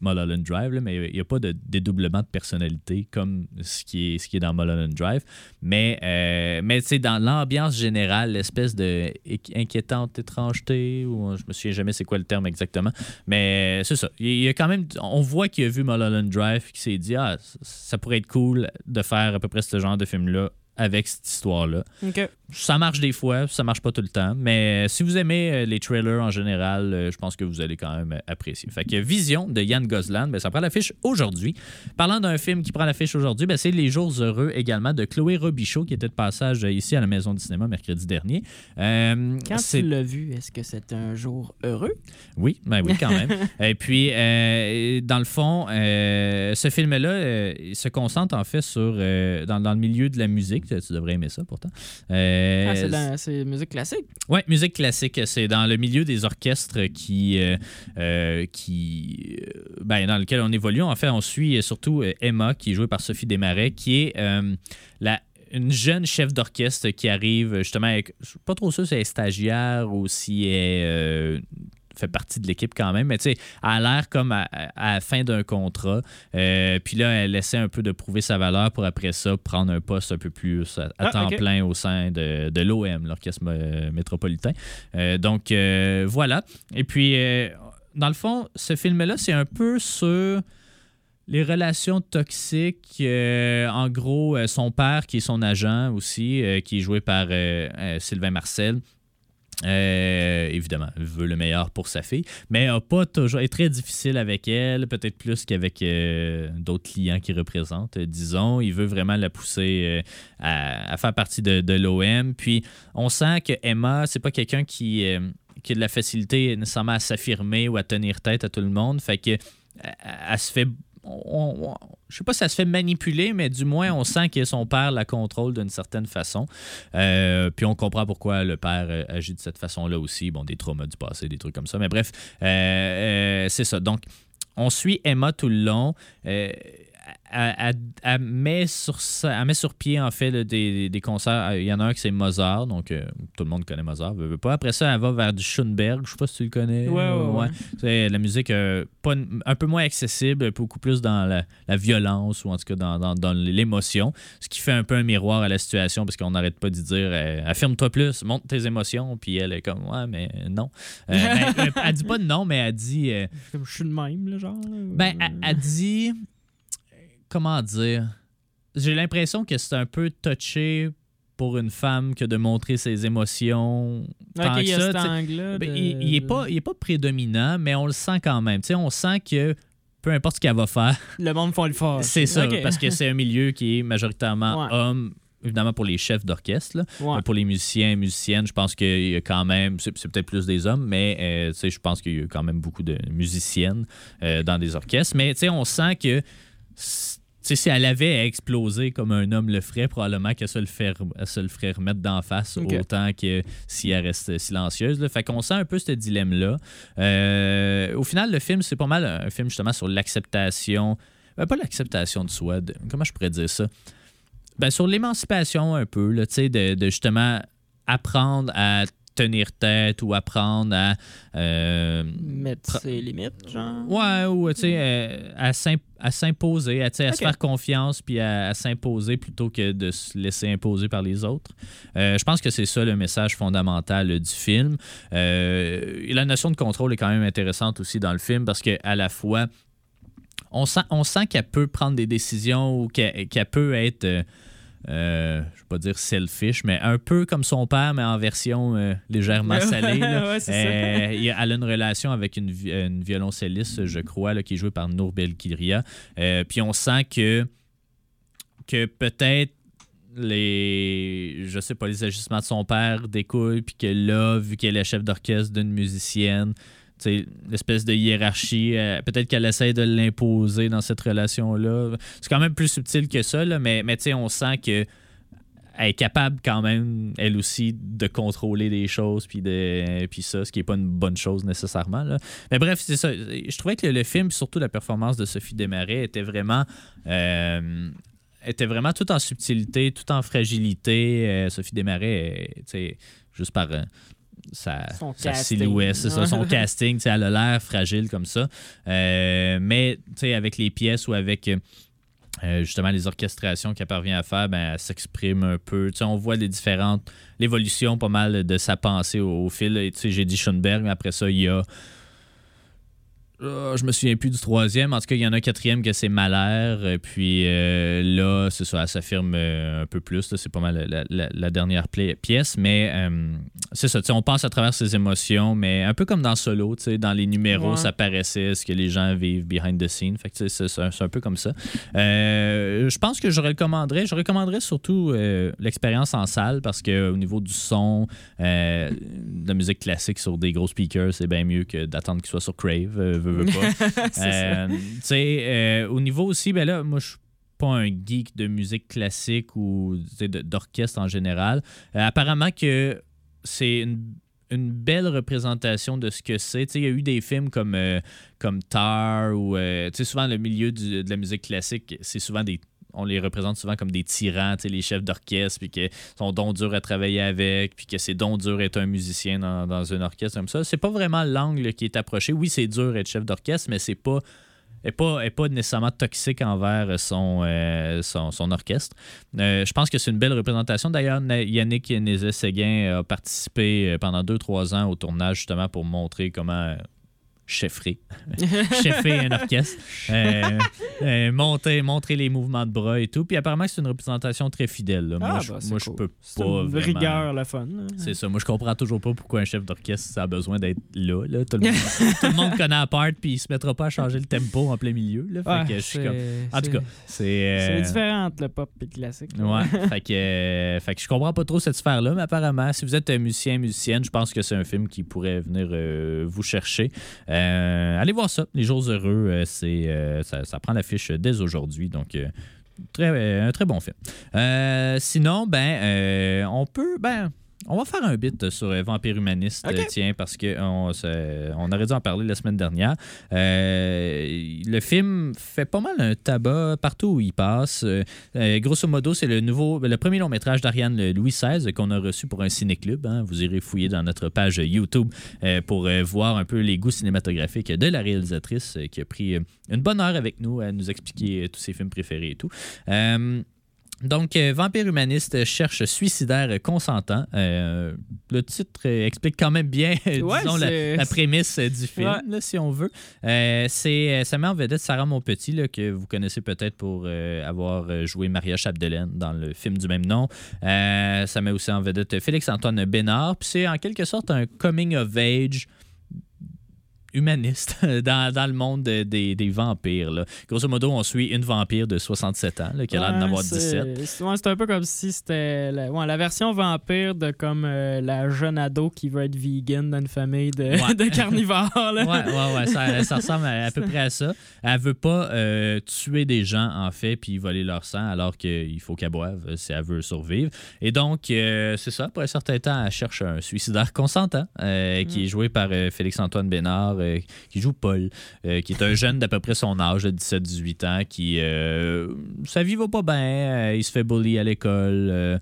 Mulholland Drive, là, mais il n'y a pas de dédoublement de personnalité comme ce qui est, ce qui est dans Mulholland Drive. Mais, euh, mais tu sais, dans l'ambiance générale, l'espèce de inquiétante étrangeté, ou je me souviens jamais c'est quoi le terme exactement, mais c'est ça. Il y a quand même. On voit qu'il a vu Mulholland Drive, qui s'est dit, ah, ça pourrait être cool de faire à peu près ce genre de film-là avec cette histoire-là. Ça marche des fois, ça marche pas tout le temps, mais si vous aimez euh, les trailers en général, euh, je pense que vous allez quand même euh, apprécier. Fait que Vision de Yann Gosland, ben, ça prend l'affiche aujourd'hui. Parlant d'un film qui prend l'affiche aujourd'hui, ben, c'est Les Jours Heureux également de Chloé Robichaud qui était de passage ici à la Maison du cinéma mercredi dernier. Euh, Quand tu l'as vu, est-ce que c'est un jour heureux? oui, ben oui, quand même. Et puis, euh, dans le fond, euh, ce film-là, il se concentre en fait sur dans, dans le milieu de la musique. Tu devrais aimer ça pourtant. Euh, Ah, c'est musique classique. Ouais, musique classique. C'est dans le milieu des orchestres qui, euh, euh, qui, ben, dans lequel on évolue. En fait, on suit surtout Emma, qui est jouée par Sophie Desmarais, qui est la une jeune chef d'orchestre qui arrive justement avec, je suis pas trop sûr si elle est stagiaire ou si elle est, euh, fait partie de l'équipe quand même, mais tu sais, elle a l'air comme à, à la fin d'un contrat. Euh, puis là, elle essaie un peu de prouver sa valeur pour après ça prendre un poste un peu plus à, à Ah, temps plein au sein de, de l'OM, l'Orchestre métropolitain. Euh, donc euh, voilà. Et puis, dans le fond, ce film-là, c'est un peu sur les relations toxiques. euh, en gros, euh, son père, qui est son agent aussi, euh, qui est joué par Sylvain Marcel. Euh, évidemment, veut le meilleur pour sa fille, mais a pas toujours est très difficile avec elle, peut-être plus qu'avec euh, d'autres clients qu'il représente, euh, disons. Il veut vraiment la pousser euh, à, faire partie de, l'OM. Puis on sent que Emma, c'est pas quelqu'un qui, qui a de la facilité nécessairement à s'affirmer ou à tenir tête à tout le monde. Fait que elle se fait. Je sais pas si elle se fait manipuler, mais du moins on sent que son père la contrôle d'une certaine façon. Euh, puis on comprend pourquoi le père euh, agit de cette façon-là aussi. Bon, des traumas du passé, des trucs comme ça. Mais bref, euh, c'est ça. Donc, on suit Emma tout le long. Euh, elle, met sur, elle met sur pied, en fait, là, des, des concerts. Il y en a un qui c'est Mozart, donc euh, tout le monde connaît Mozart, veut, veut pas. Après ça, elle va vers du Schoenberg, je sais pas si tu le connais. Ouais, ouais, ouais. C'est la musique euh, pas, un peu moins accessible, beaucoup plus dans la, la violence ou en tout cas dans, dans- dans l'émotion, ce qui fait un peu un miroir à la situation parce qu'on n'arrête pas de dire euh, affirme-toi plus, montre tes émotions, puis elle est comme ouais, mais non. Euh, ben, elle, dit pas non, mais elle dit. euh, Comme je suis le même, là, genre. ben, elle, elle dit. Comment dire J'ai l'impression que c'est un peu touché pour une femme que de montrer ses émotions. tant que ça, cet. Ben, il, il est pas, il est pas prédominant, mais on le sent quand même. On sent que peu importe ce qu'elle va faire, Le monde font le fort. c'est ça, parce que c'est un milieu qui est majoritairement Ouais. homme. Évidemment, pour les chefs d'orchestre. Ouais. Mais pour les musiciens et musiciennes, je pense qu'il y a quand même, c'est peut-être plus des hommes, mais euh, je pense qu'il y a quand même beaucoup de musiciennes euh, dans des orchestres. Mais on sent que si elle avait explosé comme un homme le ferait, probablement qu'elle se le, fait, elle se le ferait remettre d'en face autant que si elle reste silencieuse. Là. Fait qu'on sent un peu ce dilemme-là. Euh, au final, le film, c'est pas mal un film justement sur l'acceptation. ben, pas l'acceptation de soi. de- comment je pourrais dire ça? Ben, sur l'émancipation un peu, là, de justement apprendre à tenir tête ou apprendre à. euh, Mettre ses limites, genre. Ouais, ou tu sais, euh, à s'im- à s'imposer, à, se faire confiance puis à, à s'imposer plutôt que de se laisser imposer par les autres. Euh, je pense que c'est ça le message fondamental du film. La notion de contrôle est quand même intéressante aussi dans le film parce que à la fois, on sent, on sent qu'elle peut prendre des décisions ou qu'elle qu'elle peut être. Euh, euh, je vais pas dire selfish, mais un peu comme son père, mais en version euh, légèrement salée. là. Ouais. Euh, il y a- elle a une relation avec une, une violoncelliste, je crois, là, qui est jouée par Nour Belkiria. Euh, puis on sent que, que peut-être les je sais pas les agissements de son père découlent puis que là vu qu'elle est chef d'orchestre d'une musicienne l'espèce de hiérarchie euh, peut-être qu'elle essaie de l'imposer dans cette relation là c'est quand même plus subtil que ça là, mais mais on sent que elle est capable quand même, elle aussi, de contrôler des choses, puis de puis ça, ce qui n'est pas une bonne chose nécessairement. Là. Mais bref, c'est ça. Je trouvais que le film, puis surtout la performance de Sophie Desmarais, était vraiment... euh, était vraiment tout en subtilité, tout en fragilité. Euh, Sophie Desmarais, tu juste par sa, silhouette, ça, son casting, elle a l'air fragile comme ça. Euh, mais avec les pièces ou avec euh, justement les orchestrations qu'elle parvient à faire, ben, elle s'exprime un peu. On voit les différentes, l'évolution pas mal de sa pensée au, au fil. J'ai dit Schoenberg, mais après ça, il y a Euh, je me souviens plus du troisième. En tout cas, il y en a un quatrième que c'est Malheur. euh, Puis euh, là, c'est ça, elle s'affirme euh, un peu plus. C'est pas mal la, la- la dernière pièce. Mais euh, c'est ça, tu sais, on passe à travers ses émotions. Mais un peu comme dans Solo, dans les numéros, Ouais. ça paraissait ce que les gens vivent behind the scene. Fait que c'est un, peu comme ça. Euh, je pense que je recommanderais, je recommanderais surtout l'expérience en salle parce qu'au niveau du son, de la musique classique sur des gros speakers, c'est bien mieux que d'attendre qu'il soit sur Crave. Veux, veux pas. Euh, tu sais, euh, au niveau aussi, ben là, moi, je suis pas un geek de musique classique ou d'orchestre en général. Euh, apparemment que c'est une, une belle représentation de ce que c'est. Il y a eu des films comme, comme Tar ou souvent le milieu du- de la musique classique, c'est souvent des on les représente souvent comme des tyrans, les chefs d'orchestre, puis qu'ils sont donc durs à travailler avec, puis que c'est donc dur d'être un musicien dans, dans un orchestre comme ça. C'est pas vraiment l'angle qui est approché. Oui, c'est dur d'être chef d'orchestre, mais c'est pas n'est pas, est pas nécessairement toxique envers son, euh, son, orchestre. Euh, je pense que c'est une belle représentation. D'ailleurs, Yannick Nézet-Séguin a participé euh, pendant 2-3 ans au tournage justement pour montrer comment cheffer, cheffer un orchestre, euh, euh, monter, montrer les mouvements de bras et tout. Puis apparemment, c'est une représentation très fidèle. là. Moi, Ah, je, bah, c'est moi, je peux C'est pas une vraiment- rigueur, le fun. hein. c'est ça. Moi, je comprends toujours pas pourquoi un chef d'orchestre ça a besoin d'être là. là. Tout, le monde, tout le monde connaît à part, puis il se mettra pas à changer le tempo en plein milieu. Là. Fait Ouais, que je suis c'est- comme- En tout c'est- cas, c'est. C'est euh, différent entre le pop et le classique. là. Ouais, fait que, euh, fait que je comprends pas trop cette sphère-là, mais apparemment, si vous êtes un musicien, musicienne, je pense que c'est un film qui pourrait venir vous chercher. Euh, allez voir ça, Les Jours Heureux, euh, c'est, euh, ça, prend l'affiche dès aujourd'hui, donc euh, très, euh, un très bon film. Euh, sinon, ben, euh, on peut, ben, on va faire un bit sur euh, Vampire Humaniste, euh, tiens, parce qu'on on aurait dû en parler la semaine dernière. Euh, le film fait pas mal un tabac partout où il passe. Euh, euh, grosso modo, c'est le nouveau, le premier long métrage d'Ariane Louis XVI qu'on a reçu pour un ciné-club. hein. Vous irez fouiller dans notre page YouTube euh, pour euh, voir un peu les goûts cinématographiques de la réalisatrice euh, qui a pris euh, une bonne heure avec nous à nous expliquer euh, tous ses films préférés et tout. Donc, euh, Vampire humaniste cherche suicidaire consentant. Euh, le titre explique quand même bien, Ouais, disons, la, prémisse du film, Ouais. là, si on veut. Euh, c'est, ça met en vedette Sarah Monpetit, là, que vous connaissez peut-être pour avoir joué Maria Chapdelaine dans le film du même nom. Ça met aussi en vedette Félix-Antoine Bénard. Puis c'est en quelque sorte un coming of age humaniste dans, dans le monde de- des, des vampires. Là. Grosso modo, on suit une vampire de 67 ans là, qui a l'air d'en avoir c'est- 17. C'est ouais, un peu comme si c'était la, ouais, la version vampire de comme euh, la jeune ado qui veut être vegan dans une famille de, de carnivores. Ouais, ouais, ouais, ça, ça ressemble à, à peu près à ça. Elle veut pas euh, tuer des gens, en fait, puis voler leur sang, alors qu'il faut qu'elle boive si elle veut survivre. Et donc, euh, c'est ça, pour un certain temps, elle cherche un suicidaire consentant, qui est joué par Félix-Antoine Bénard, euh, qui joue Paul, euh, qui est un jeune d'à peu près son âge, de 17-18 ans, qui... euh, sa vie va pas bien, il se fait bully à l'école...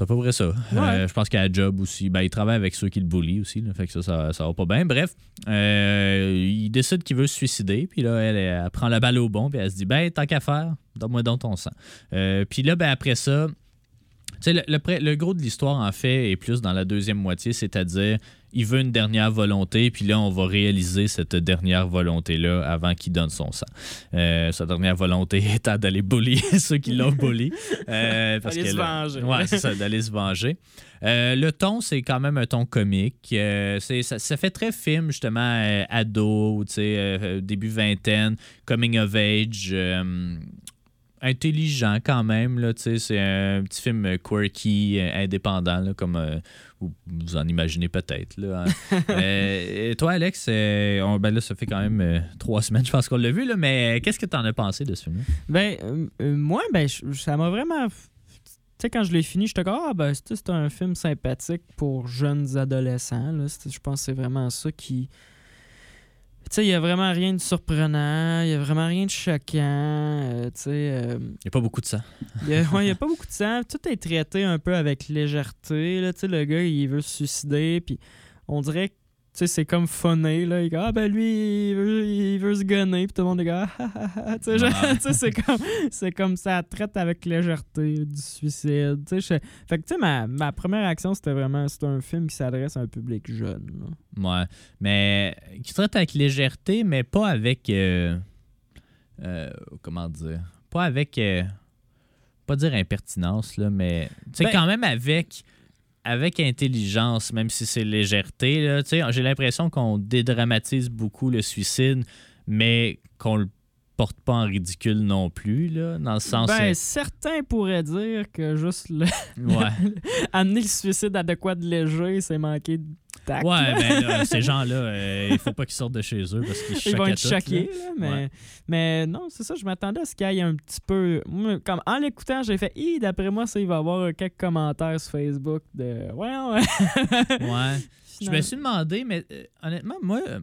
à peu près ça. Euh, je pense qu'à la job aussi, ben, il travaille avec ceux qui le bully aussi. là, fait que ça, ça, ça va pas bien. Bref, euh, il décide qu'il veut se suicider. Puis là, elle, elle prend la balle au bon. Puis elle se dit Ben, tant qu'à faire, donne-moi donc ton sang. Euh, puis là, ben, après ça, le, le pré- le gros de l'histoire, en fait, est plus dans la deuxième moitié, c'est-à-dire, il veut une dernière volonté, puis là, on va réaliser cette dernière volonté-là avant qu'il donne son sang. Euh, sa dernière volonté étant d'aller bully ceux qui l'ont bully. Euh, parce D'aller se venger. Ouais, c'est ça, d'aller se venger. Euh, le ton, c'est quand même un ton comique. C'est- ça, ça fait très film, justement, ado, début vingtaine, coming of age. Intelligent quand même. Là, c'est un petit film quirky, euh, indépendant, là, comme euh, vous, en imaginez peut-être. Là, hein. Euh, et toi, Alex, euh, on- ben là, ça fait quand même trois semaines, je pense qu'on l'a vu, là, mais qu'est-ce que tu en as pensé de ce film Ben, moi, ben, ça m'a vraiment. Tu sais, quand je l'ai fini, j'étais comme, ah, ben, c'est un film sympathique pour jeunes adolescents. Je pense que c'est vraiment ça qui. Tu sais, il n'y a vraiment rien de surprenant, il n'y a vraiment rien de choquant. euh, tu sais, euh, Il n'y a pas beaucoup de ça. il n'y a, pas beaucoup de sang. Tout est traité un peu avec légèreté. Là. Tu sais, le gars, il veut se suicider, puis on dirait que sais, c'est comme funné, là. Il comme, ah, ben lui, il veut, il veut se gunner, puis tout le monde est ah, ah, ah, ah. Tu sais, c'est comme, c'est comme ça traite avec légèreté du suicide. Tu sais, fait que, tu sais, ma, ma première réaction, c'était vraiment, c'est un film qui s'adresse à un public jeune, là. Ouais. Mais qui traite avec légèreté, mais pas avec. euh, euh, comment dire Pas avec. euh, pas dire impertinence, là, mais. Tu sais, Ben- quand même avec. Avec intelligence, même si c'est légèreté, j'ai l'impression qu'on dédramatise beaucoup le suicide, mais qu'on le porte pas en ridicule non plus, là, dans le sens. Ben, certains pourraient dire que juste le- ouais. amener le suicide à de quoi de léger, c'est manquer de tact. Ouais, là. ben ces gens-là, euh, il faut pas qu'ils sortent de chez eux parce qu'ils Ils vont être choqués, là, mais, Ouais. mais non, c'est ça, je m'attendais à ce qu'il y ait un petit peu. Comme en l'écoutant, j'ai fait, Hi, d'après moi, ça, il va y avoir quelques commentaires sur Facebook de. Ouais, ouais. Ouais. Je me suis demandé, mais euh, honnêtement, moi, euh,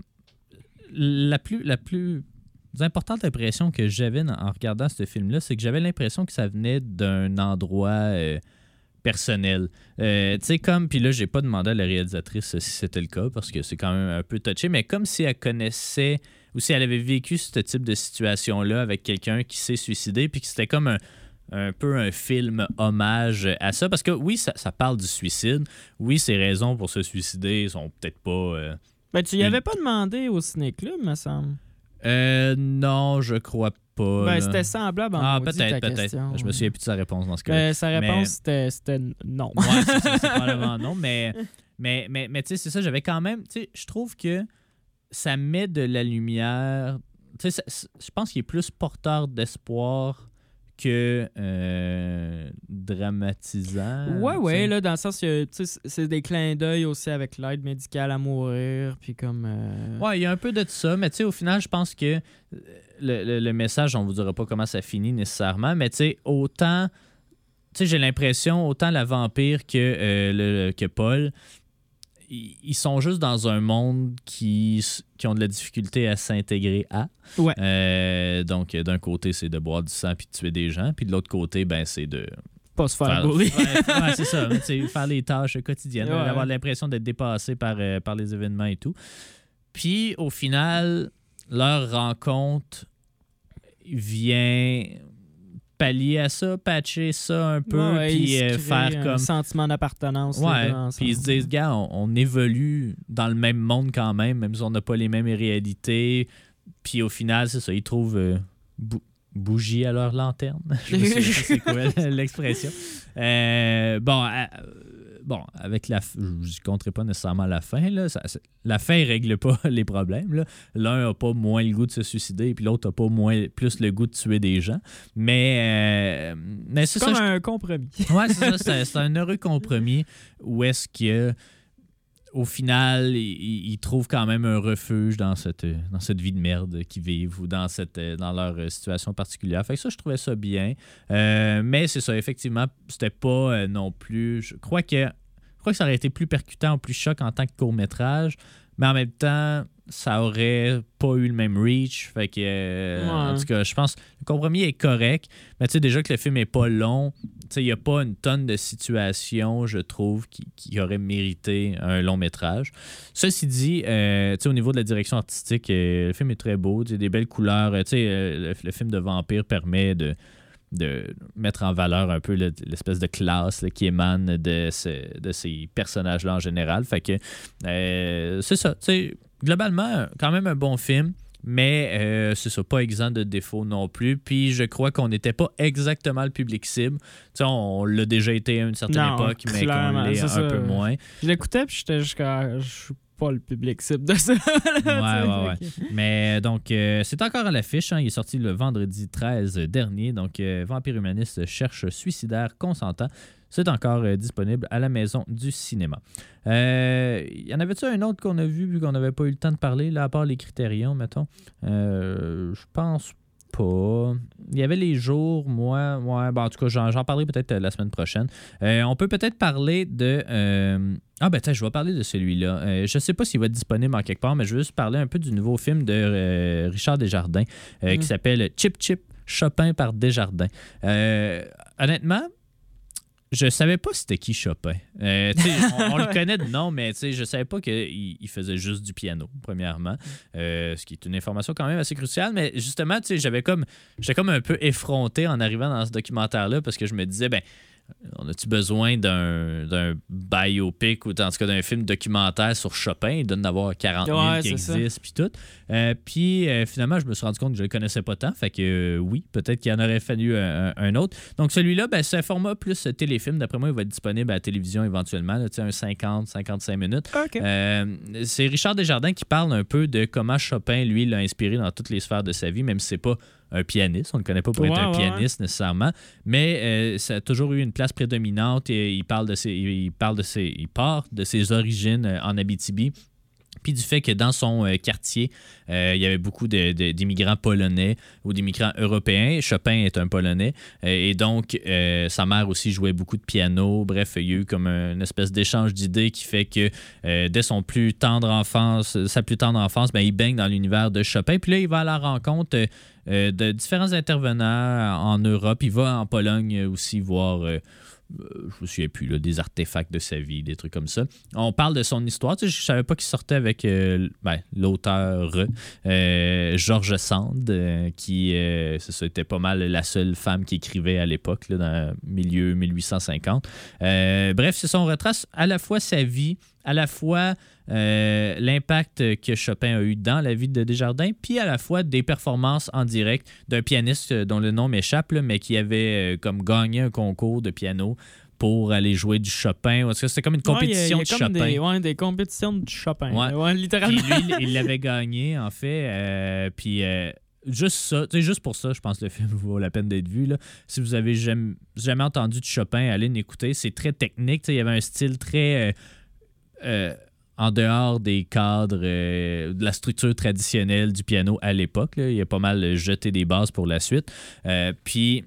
la plus, la plus importante impression que j'avais en- regardant ce film-là, c'est que j'avais l'impression que ça venait d'un endroit euh, personnel. Euh, tu sais, comme, puis là, j'ai pas demandé à la réalisatrice si c'était le cas, parce que c'est quand même un peu touché, mais comme si elle connaissait ou si elle avait vécu ce type de situation-là avec quelqu'un qui s'est suicidé, puis que c'était comme un, un peu un film hommage à ça, parce que oui, ça, ça parle du suicide, oui, ses raisons pour se suicider sont peut-être pas... euh, Ben, tu y avais pas demandé au Ciné-Club, me semble. Euh, non, je crois pas. Ben, c'était semblable en Ah, peut-être, peut-être. Je me souviens plus de sa réponse dans ce cas-là. Ben, sa Mais- réponse, c'était- c'était non. Ouais, c'est probablement non, mais, mais, mais, mais tu sais, c'est ça, j'avais quand même, tu sais, je trouve que ça met de la lumière, tu sais, je pense qu'il est plus porteur d'espoir que euh, dramatisant. Ouais, ouais, là, dans le sens que, tu sais, c'est des clins d'œil aussi avec l'aide médicale à mourir, puis comme... euh, Ouais, il y a un peu de ça, mais tu sais, au final, je pense que euh, le, le- le message, on vous dira pas comment ça finit nécessairement, mais tu sais, autant, tu sais, j'ai l'impression, autant la vampire que, euh, le, que Paul, ils sont juste dans un monde qui, qui ont de la difficulté à s'intégrer à. Ouais. Euh, donc, d'un côté, c'est de boire du sang puis de tuer des gens, puis de l'autre côté, ben, c'est de Pas se faire faire- bully. ouais, ouais, c'est ça. faire les tâches quotidiennes, avoir l'impression d'être dépassé par, euh, par les événements et tout. Puis, au final, leur rencontre vient pallier à ça, patcher ça un peu, Ouais, puis euh, faire un comme. sentiment d'appartenance. Ouais, puis ils se disent, gars, on, on évolue dans le même monde quand même, même si on n'a pas les mêmes réalités. Puis au final, c'est ça, ils trouvent euh, bou- bougie à leur lanterne. Je souviens pas c'est quoi l'expression. Euh, bon, bon, avec la. Je ne compterai pas nécessairement la fin. Là, Ça- la fin ne règle pas les problèmes. L'un n'a pas moins le goût de se suicider, puis l'autre n'a pas moins, plus le goût de tuer des gens. Mais, euh, mais c'est ça. comme je- un compromis. Ouais, c'est ça. C'est c'est un heureux compromis où est-ce que au final, ils, trouvent quand même un refuge dans cette, dans cette vie de merde qu'ils vivent ou dans, cette, euh, dans leur euh, situation particulière. Fait que ça, je trouvais ça bien. Euh, mais c'est ça, effectivement, c'était pas non plus. Je crois que je crois que ça aurait été plus percutant ou plus choc en tant que court-métrage, mais en même temps, ça aurait pas eu le même reach. Fait que, euh, en tout cas, je pense que le compromis est correct. Mais tu sais, déjà que le film est pas long, tu sais, il n'y a pas une tonne de situations, je trouve, qui, qui auraient mérité un long métrage. Ceci dit, euh, tu sais, au niveau de la direction artistique, euh, le film est très beau, tu sais, des belles couleurs. Euh, Tu sais, le, le film de vampire permet de de mettre en valeur un peu le- l'espèce de classe là, qui émane de, ce- de ces personnages-là en général. Fait que euh, c'est ça. Globalement, quand même un bon film. Mais euh, c'est ça, pas exempt de défauts non plus. Puis je crois qu'on n'était pas exactement le public cible. Tu sais, on l'a déjà été à une certaine Non, époque, mais qu'on l'est un ça. peu moins. Je l'écoutais, puis j'étais jusqu'à. Je suis pas le public cible de ça. Ouais, là, ouais, ouais. Mais donc, euh, c'est encore à l'affiche. hein. Il est sorti le vendredi 13 dernier. Donc, euh, Vampire Humaniste cherche suicidaire consentant. C'est encore euh, disponible à la maison du cinéma. Euh, y en avait-tu un autre qu'on a vu vu qu'on n'avait pas eu le temps de parler, là, à part les critérions, mettons? Euh, Je pense pas. Il y avait les jours, moi, ouais, bon, en tout cas, j'en parlerai peut-être la semaine prochaine. Euh, on peut peut-être parler de. euh, Ah, ben, tiens, je vais parler de celui-là. Euh, je sais pas s'il va être disponible en quelque part, mais je veux juste parler un peu du nouveau film de Richard Desjardins euh, Mm. qui s'appelle Chip Chip Chopin par Desjardins. Honnêtement, je savais pas c'était qui Chopin. Euh, on, on le connaît de nom, mais je savais pas qu'il il faisait juste du piano, premièrement. Euh, ce qui est une information quand même assez cruciale. Mais justement, tu sais, j'avais comme, j'étais comme un peu effronté en arrivant dans ce documentaire-là parce que je me disais, ben, on a-tu besoin d'un biopic ou en tout cas d'un film documentaire sur Chopin? Il donne d'avoir 40 000 Ouais, qui existent, puis tout. Euh, puis euh, finalement, je me suis rendu compte que je le connaissais pas tant. Fait que euh, oui, peut-être qu'il en aurait fallu un, autre. Donc celui-là, ben, c'est un format plus téléfilm. D'après moi, il va être disponible à la télévision éventuellement, là, un 50-55 minutes. C'est Richard Desjardins qui parle un peu de comment Chopin, lui, l'a inspiré dans toutes les sphères de sa vie, même si c'est pas un pianiste. On ne le connaît pas pour être un ouais, pianiste nécessairement, mais euh, ça a toujours eu une place prédominante et il parle de ses, il parle de ses, il part de ses origines euh, en Abitibi. Puis du fait que dans son euh, quartier, euh, il y avait beaucoup d'immigrants polonais ou d'immigrants européens. Chopin est un polonais. Euh, et donc, sa mère aussi jouait beaucoup de piano. Bref, il y a eu comme une espèce d'échange d'idées qui fait que dès son plus tendre enfance, sa plus tendre enfance, ben, il baigne dans l'univers de Chopin. Puis là, il va à la rencontre de différents intervenants en Europe. Il va en Pologne aussi voir. Euh, je me souviens plus, là, des artefacts de sa vie, des trucs comme ça. On parle de son histoire. Tu sais, je savais pas qu'il sortait avec euh, ben, l'auteur euh, Georges Sand, euh, qui euh, c'est ça, était pas mal la seule femme qui écrivait à l'époque, dans le milieu 1850. Euh, bref, c'est ça, on retrace à la fois sa vie, à la fois euh, l'impact que Chopin a eu dans la vie de Desjardins, puis à la fois des performances en direct d'un pianiste dont le nom m'échappe, mais qui avait euh, comme gagné un concours de piano pour aller jouer du Chopin. Parce que C'était comme une Ouais, il y a- compétition il y a de comme Chopin. Des, ouais, des compétitions de Chopin. Ouais. Ouais, Puis littéralement. lui, il- l'avait gagné, en fait. euh, puis euh, juste ça, juste pour ça, je pense que le film vaut la peine d'être vu. Là. Si vous avez jamais, jamais entendu de Chopin, allez l'écouter. C'est très technique. Il y avait un style très. euh, en dehors des cadres euh, de la structure traditionnelle du piano à l'époque. Il a pas mal jeté des bases pour la suite. Euh, puis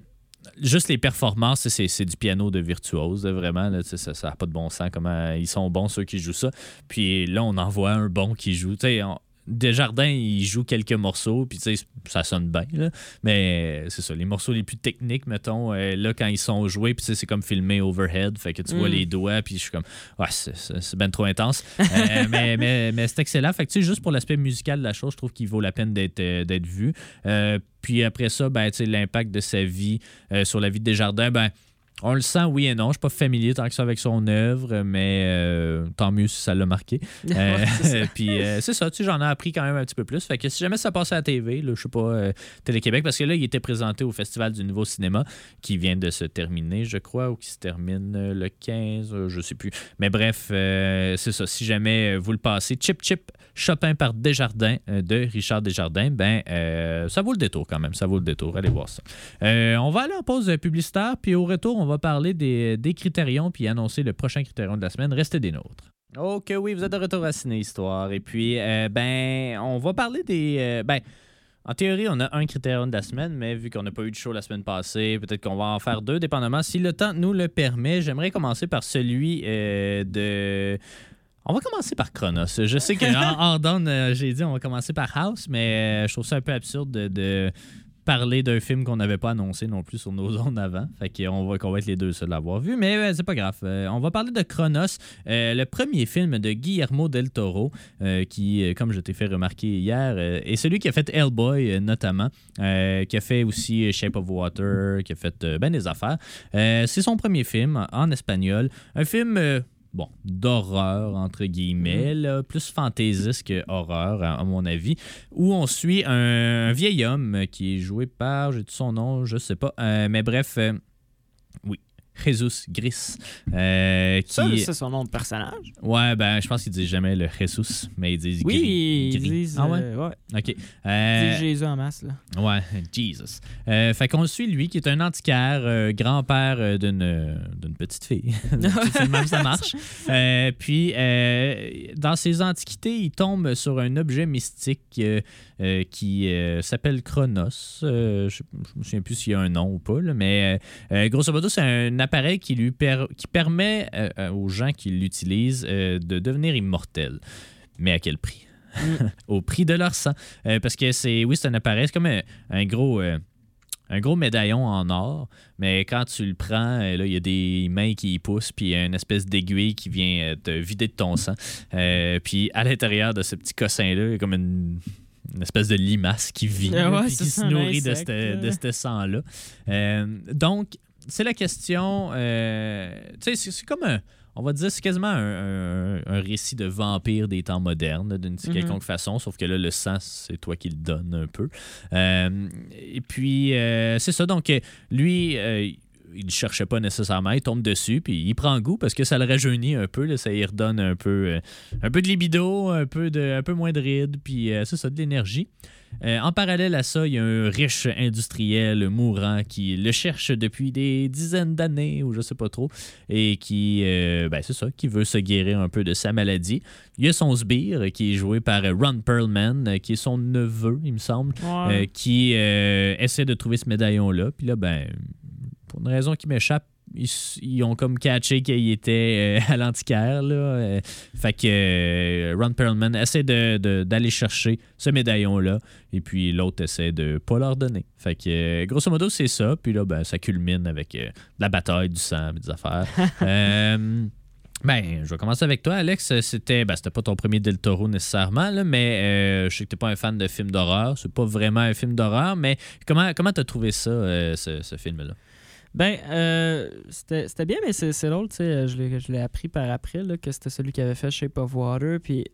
juste les performances, c'est, du piano de virtuose, vraiment. Ça n'a pas de bon sens comment ils sont bons, ceux qui jouent ça. Puis là, on en voit un bon qui joue. Desjardins, il joue quelques morceaux, puis tu sais, ça sonne bien. là. Mais c'est ça, les morceaux les plus techniques, mettons, euh, là, quand ils sont joués, puis c'est comme filmé overhead, fait que tu vois Mm. les doigts, puis je suis comme, ouais, c'est, ben trop intense. Euh, mais mais, mais c'est excellent. Fait que tu sais, juste pour l'aspect musical de la chose, je trouve qu'il vaut la peine d'être, euh, d'être vu. Puis après ça, ben, tu sais, l'impact de sa vie sur la vie de Desjardins, ben, on le sent, oui et non. Je suis pas familier tant que ça avec son œuvre, mais euh, tant mieux si ça l'a marqué. Euh, puis euh, c'est ça, tu sais, j'en ai appris quand même un petit peu plus. Fait que si jamais ça passe à la TV, là, je sais pas, euh, Télé-Québec, parce que là, il était présenté au Festival du Nouveau Cinéma qui vient de se terminer, je crois, ou qui se termine le 15, euh, je sais plus. Mais bref, c'est ça. Si jamais vous le passez, Chip Chip Chopin par Desjardins de Richard Desjardins, ben ça vaut le détour quand même. Ça vaut le détour. Allez voir ça. On va aller en pause publicitaire, puis au retour, on va parler des, des critérions, puis annoncer le prochain critérium de la semaine. Restez des nôtres. Ok, oui, vous êtes de retour à Ciné Histoire. Et puis, euh, ben, on va parler des. euh, ben, en théorie, on a un critérium de la semaine, mais vu qu'on n'a pas eu de show la semaine passée, peut-être qu'on va en faire deux, dépendamment si le temps nous le permet. J'aimerais commencer par celui euh, de. On va commencer par Chronos. Je sais qu'en en j'ai dit on va commencer par House, mais je trouve ça un peu absurde de, de parler d'un film qu'on n'avait pas annoncé non plus sur nos zones avant. Fait qu'on va, qu'on va être les deux seuls à l'avoir vu, mais euh, c'est pas grave. Euh, on va parler de Chronos, euh, le premier film de Guillermo del Toro, qui, comme je t'ai fait remarquer hier, est celui qui a fait Hellboy notamment, qui a fait aussi Shape of Water, qui a fait ben des affaires. C'est son premier film en espagnol. Un film. Bon, d'horreur, entre guillemets, là, plus fantaisiste que horreur, à, à mon avis, où on suit un, un vieil homme qui est joué par, j'ai tout son nom, je sais pas, euh, mais bref, euh, Jesus Gris. euh, qui... Ça, c'est son nom de personnage. Ouais, ben, je pense qu'ils disent jamais le Jesus, mais ils disent Oui, Gris. ils disent. Ah ouais? euh, ouais. OK. Ils Euh, disent Jésus en masse, là. Ouais, Jesus. Fait qu'on suit lui, qui est un antiquaire, grand-père d'une, d'une petite fille. C'est même, ça marche. Puis, dans ses antiquités, il tombe sur un objet mystique qui s'appelle Chronos. Je ne me souviens plus s'il y a un nom ou pas, là, mais grosso modo, c'est un appareil qui, lui per- qui permet euh, euh, aux gens qui l'utilisent euh, de devenir immortels. Mais à quel prix? au prix de leur sang. Euh, parce que c'est, oui, c'est un appareil, c'est comme un, un gros. un gros médaillon en or, mais quand tu le prends, là, il y a des mains qui y poussent, puis il y a une espèce d'aiguille qui vient te vider de ton sang. Euh, puis à l'intérieur de ce petit cossin-là, il y a comme une, une espèce de limace qui vit, Ah ouais, puis qui se nourrit de ce là. de ce sang-là. Euh, donc, c'est la question. euh, tu sais, c'est- comme un. On va dire, c'est quasiment un, un- un récit de vampire des temps modernes, d'une Mhm. quelconque façon, sauf que là, le sang, c'est toi qui le donnes un peu. Euh, et puis, euh, c'est ça. Donc, lui, il ne cherchait pas nécessairement, il tombe dessus, puis il prend goût parce que ça le rajeunit un peu, là, ça y redonne un peu, euh, un peu de libido, un peu, de, un peu moins de rides, puis euh, c'est ça, de l'énergie. Euh, en parallèle à ça, il y a un riche industriel mourant qui le cherche depuis des dizaines d'années, ou je sais pas trop, et qui, euh, ben, c'est ça, qui veut se guérir un peu de sa maladie. Il y a son sbire, qui est joué par Ron Perlman, qui est son neveu, il me semble, Ouais. euh, qui essaie de trouver ce médaillon-là. Puis là, ben, pour une raison qui m'échappe, ils, ont comme catché qu'il était euh, à l'antiquaire. Là. euh, fait que euh, Ron Perlman essaie de- de- d'aller chercher ce médaillon-là. Et puis l'autre essaie de pas leur donner. Fait que grosso modo, c'est ça. Puis là, ben, ça culmine avec de la bataille, du sang, des affaires. Ben, je vais commencer avec toi, Alex. C'était, ben, c'était pas ton premier Del Toro nécessairement, là, mais euh, je sais que t'es pas un fan de films d'horreur. C'est pas vraiment un film d'horreur, mais comment comment t'as trouvé ça, euh, ce, ce film-là? Ben, euh, c'était bien, mais c'est drôle, tu sais, je l'ai je l'ai appris par après, là, que c'était celui qui avait fait Shape of Water, puis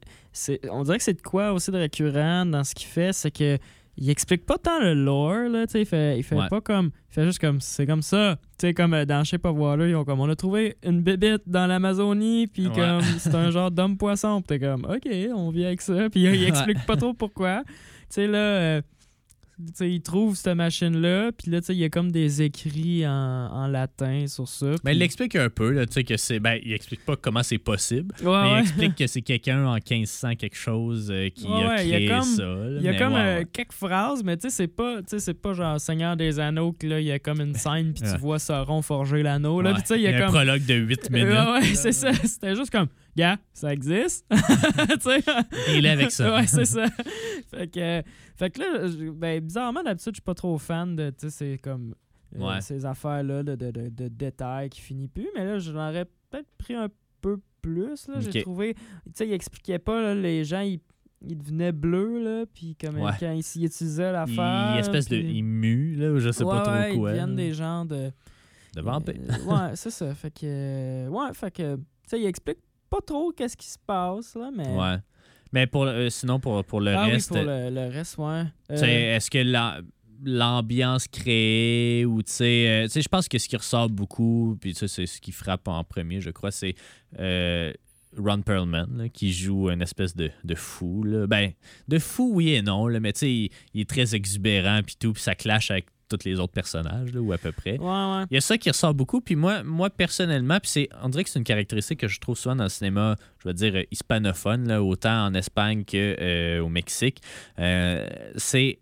on dirait que c'est de quoi aussi de récurrent dans ce qu'il fait, c'est que il explique pas tant le lore, là, tu sais, il fait, il fait Ouais. pas comme, il fait juste comme, c'est comme ça, tu sais, comme euh, dans Shape of Water, ils ont comme, on a trouvé une bébite dans l'Amazonie, puis Ouais. comme, c'est un genre d'homme-poisson, puis t'es comme, ok, on vit avec ça, puis il explique pas trop pourquoi, tu sais, là... euh, il trouve cette machine-là, puis là, il y a comme des écrits en, en latin sur ça. Mais il explique un peu, là, que c'est. Ben, il explique pas comment c'est possible, Ouais, mais il explique que c'est quelqu'un en 1500 quelque chose euh, qui Ouais, a ouais, il y a créé comme- ça. là, Il y a comme euh, quelques phrases, mais tu sais, c'est pas, c'est pas genre Seigneur des Anneaux que là, il y a comme une scène, puis tu vois Sauron forger l'anneau. Là, il y a un comme. prologue de 8 minutes. Ouais, c'est ça. C'était juste comme, gars, ça existe? Il est avec ça. ouais, c'est ça. fait, que, fait que là, ben, bizarrement, d'habitude, je suis pas trop fan de, c'est comme. euh, ces affaires-là de, de, de, de détails qui finissent plus. Mais là, je l'aurais peut-être pris un peu plus. là. Ok. J'ai trouvé. Tu sais, il expliquait pas, là, les gens, ils, ils devenaient bleus, là. Puis comme Ouais. quand ils, ils utilisaient Il, l'affaire. il espèce de. puis- Il mue, là, ou je sais ouais, pas trop ouais, quoi. Ils viennent des genres de. De vampire. Euh, ouais, c'est ça. Fait que. ouais, fait que. Tu sais, il explique pas trop qu'est-ce qui se passe, là, mais. Ouais. Mais pour, euh, sinon, pour, pour le ah reste, oui, pour le, le reste, ouais. Euh, est-ce que la- l'ambiance créée ou tu sais, euh, tu sais, je pense que ce qui ressort beaucoup, puis ça, c'est ce qui frappe en premier, je crois, c'est Ron Perlman là, qui joue une espèce de, de fou. Là. Ben, de fou, oui et non, là, mais tu sais, il, il est très exubérant, puis tout, puis ça clash avec tous les autres personnages, là, ou à peu près. Ouais, ouais. Il y a ça qui ressort beaucoup. Puis moi, moi personnellement, puis c'est, on dirait que c'est une caractéristique que je trouve souvent dans le cinéma, je veux dire, euh, hispanophone, là, autant en Espagne qu'au Mexique. Euh, c'est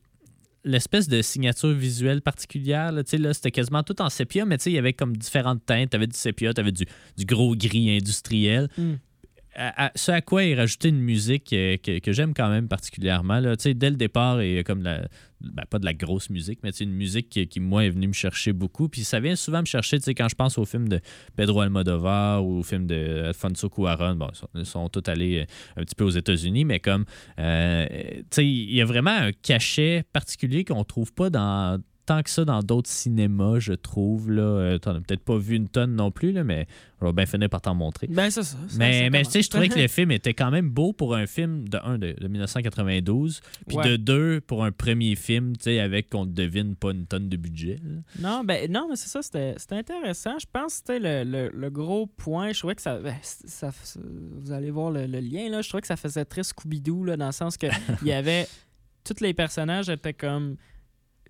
l'espèce de signature visuelle particulière. Là, c'était quasiment tout en sépia, mais il y avait comme différentes teintes. Tu avais du sépia, tu avais du, du gros gris industriel. Mm. Ce à quoi il rajoutait une musique euh, que, que j'aime quand même particulièrement. Là. Dès le départ, il y a comme la, ben, pas de la grosse musique, mais une musique qui, moi, est venue me chercher beaucoup. Puis ça vient souvent me chercher, quand je pense au film de Pedro Almodovar ou au film de Alfonso Cuarón, bon, ils sont, tous allés euh, un petit peu aux États-Unis, mais comme, euh, il y a vraiment un cachet particulier qu'on trouve pas dans tant que ça dans d'autres cinémas, je trouve. Là, euh, t'en as peut-être pas vu une tonne non plus, là, mais on va bien finir par t'en montrer. Ben, c'est ça. ça- Mais, mais tu sais, je trouvais que le film était quand même beau pour un film de un de, de 1992, puis Ouais. de deux pour un premier film, tu sais, avec qu'on devine pas une tonne de budget. là. Non, ben, non, mais c'est ça, c'était intéressant. Je pense que c'était le, le, le gros point. Je trouvais que ça, ben, ça. Vous allez voir le, le lien, là. Je trouvais que ça faisait très Scooby-Doo, là, dans le sens que il y avait. Tous les personnages étaient comme.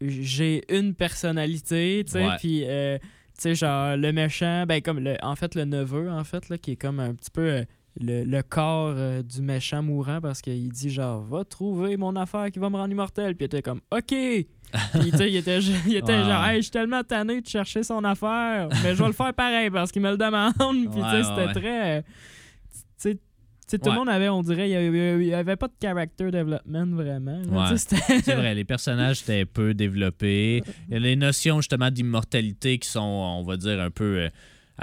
J'ai une personnalité, tu sais, puis. euh, tu sais, genre, le méchant, ben, comme, le, en fait, le neveu, en fait, là, qui est comme un petit peu euh, le, le corps euh, du méchant mourant parce qu'il dit, genre, va trouver mon affaire qui va me rendre immortel. Puis il était comme, OK! Puis, tu sais, il était, il était genre, hey, je suis tellement tanné de chercher son affaire, mais je vais le faire pareil parce qu'il me le demande. Puis, tu sais, Ouais, c'était ouais. très. Tout le Ouais. monde avait, on dirait, il y avait, pas de character development vraiment. Ouais. C'est vrai, les personnages étaient peu développés. Il y a les notions justement d'immortalité qui sont, on va dire, un peu euh,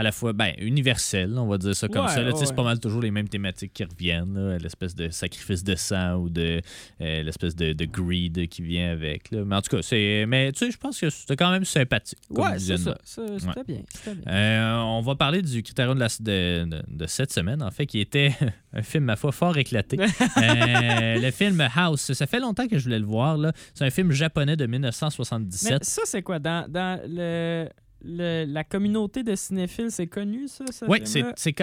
à la fois ben, universelles, on va dire ça comme Ouais, ça. ouais. C'est pas mal toujours les mêmes thématiques qui reviennent, l'espèce de sacrifice de sang ou de euh, l'espèce de, de greed qui vient avec. là. Mais en tout cas, c'est. Mais tu sais, je pense que c'était quand même sympathique. Ouais, c'est ça. C'était bien. C'était bien. Euh, on va parler du critérium de, la- de- de- cette semaine, en fait, qui était un film, ma foi, fort éclaté. Euh, le film House. Ça fait longtemps que je voulais le voir. là. C'est un film japonais de Mais 1977. ça, c'est quoi? Dans, dans le, le- la communauté de cinéphiles, c'est connu, ça? ce Oui, c'est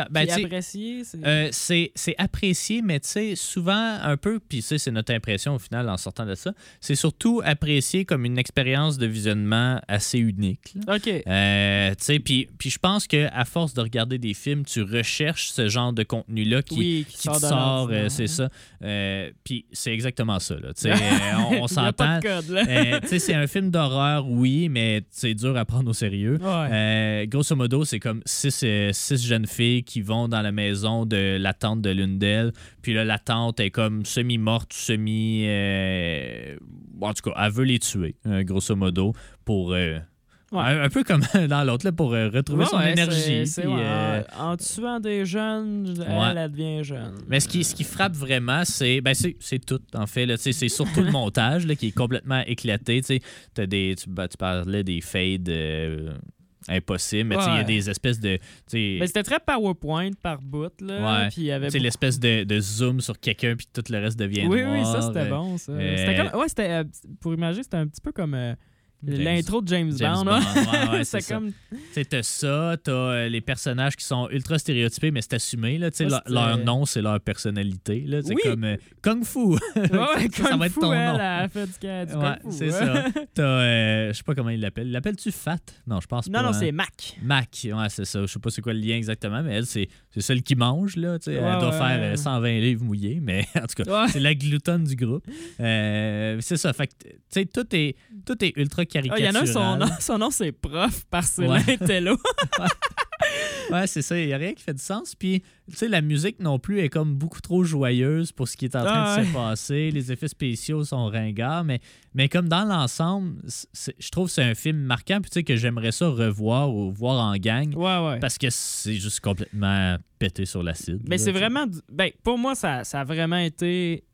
ben, apprécié? c'est- euh, c'est apprécié, mais tu sais, souvent un peu, puis tu sais, c'est notre impression au final en sortant de ça, c'est surtout apprécié comme une expérience de visionnement assez unique. là. OK. Euh, tu sais, puis puis je pense que à force de regarder des films, tu recherches ce genre de contenu-là qui, oui, qui sort euh, c'est ça. Euh, puis c'est exactement ça. Là. Tu sais, on, on s'entend. tu sais, c'est un film d'horreur, oui, mais c'est dur à prendre au sérieux. Ouais. Euh, grosso modo, c'est comme six, euh, six jeunes filles qui vont dans la maison de la tante de l'une d'elles. Puis là, la tante est comme semi-morte, semi. euh, En tout cas, elle veut les tuer, euh, grosso modo, pour. Ouais. un, un peu comme dans l'autre, pour euh, retrouver Ouais, son ouais, énergie. c'est- puis, euh, en, en tuant des jeunes, elle, devient jeune. Mais ce qui, ce qui frappe vraiment, c'est ben c'est, c'est tout, en fait. là. C'est surtout le montage là, qui est complètement éclaté. T'as des, tu, ben, tu parlais des fades euh, impossibles, mais il y a des espèces de. Mais c'était très PowerPoint par bout, là. Puis y avait l'espèce de, de zoom sur quelqu'un, puis tout le reste devient Oui, noir. oui, ça c'était euh, bon, ça. euh, C'était comme... Ouais, c'était... pour imaginer, c'était un petit peu comme l'intro de James, James Bond. Bond, ouais, ouais, c'est ça. comme... T'as ça, t'as euh, les personnages qui sont ultra stéréotypés, mais c'est assumé. Là, tu sais, Ça, leur, nom, c'est leur personnalité. Là, c'est Oui. comme euh, Kung Fu. Ouais, Ça, ça Kung va être ton elle, nom. elle a fait du, ca- du Ouais, Kung Fu, c'est hein. ça. T'as, euh, je sais pas comment il l'appelle. L'appelles-tu Fat? Non, je pense pas. Non, non, hein. c'est Mac. Mac, ouais, c'est ça. Je sais pas c'est quoi le lien exactement, mais elle, c'est, celle qui mange, là. elle Ouais, doit ouais. faire euh, 120 livres mouillés, mais en tout cas, Ouais. c'est la gloutonne du groupe. Euh, c'est ça. Fait que, tu sais, tout est, tout est ultra Ah, Il caricatural. y en a un, son nom, son nom c'est Prof Marcelin Ouais. Tello. Ouais, c'est ça. Il n'y a rien qui fait du sens. Puis, tu sais, la musique non plus est comme beaucoup trop joyeuse pour ce qui est en train Ah de se ouais. passer. Les effets spéciaux sont ringards, mais, mais comme dans l'ensemble, je trouve que c'est un film marquant. Puis, tu sais, que j'aimerais ça revoir ou voir en gang. Ouais, ouais. Parce que c'est juste complètement pété sur l'acide. Mais c'est vraiment. Ben, pour moi, ça, ça a vraiment été.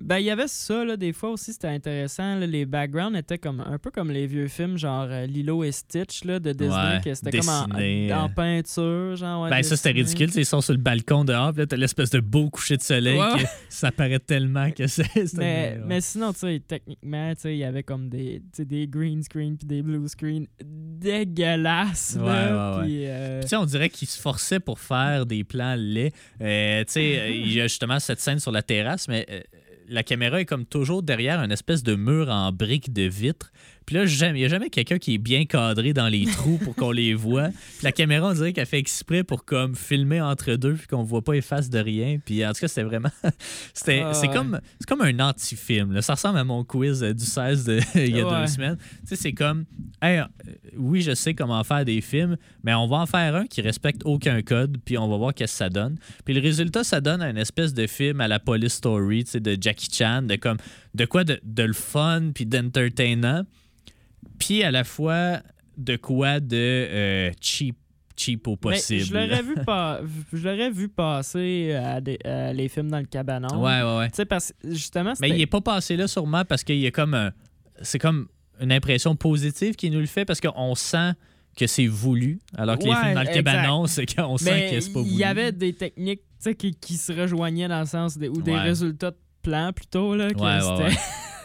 Ben, il y avait ça, là, des fois aussi, c'était intéressant. là, les backgrounds étaient comme un peu comme les vieux films, genre euh, Lilo et Stitch, là, de Disney, Ouais, que c'était comme en, euh. peinture, genre. ouais, Ben, ça, c'était ridicule. Ils sont sur le balcon dehors, puis là, t'as l'espèce de beau coucher de soleil Ouais. que ça paraît tellement que c'est. Mais, mais sinon, tu sais, techniquement, il y avait comme des, des green screen puis des blue screen dégueulasses. Là, euh, on dirait qu'il se forçait pour faire des plans laids. Euh, tu sais, il y a justement cette scène sur la terrasse, mais la caméra est comme toujours derrière un espèce de mur en briques de vitre. Puis là, il n'y a jamais quelqu'un qui est bien cadré dans les trous pour qu'on les voit. Puis la caméra, on dirait qu'elle fait exprès pour comme filmer entre deux puis qu'on voit pas les faces de rien. Puis en tout cas, c'était vraiment... c'était, Ah, c'est, ouais. comme, c'est comme un anti-film. là. Ça ressemble à mon quiz euh, du 16 de, il y a Ouais. deux semaines. Tu sais, c'est comme... Hey, euh, oui, je sais comment faire des films, mais on va en faire un qui respecte aucun code, puis on va voir qu'est-ce que ça donne. Puis le résultat, ça donne une espèce de film à la Police Story, tu sais, de Jackie Chan, de comme de quoi de, de le fun puis d'entertainant, puis à la fois de quoi de euh, cheap, cheap au mais possible. je l'aurais vu, pas, je l'aurais vu passer à, des- à les films dans le cabanon. Ouais, ouais, ouais. Tu sais, parce justement, Mais il est pas passé là sûrement parce qu'il y a comme un. C'est comme une impression positive qui nous le fait parce qu'on sent que c'est voulu. Alors que les films dans le exact. cabanon, c'est qu'on sent Mais que c'est pas voulu. il y avait des techniques qui, qui se rejoignaient dans le sens des, ou des Ouais. résultats de plan plutôt. Là, que Ouais,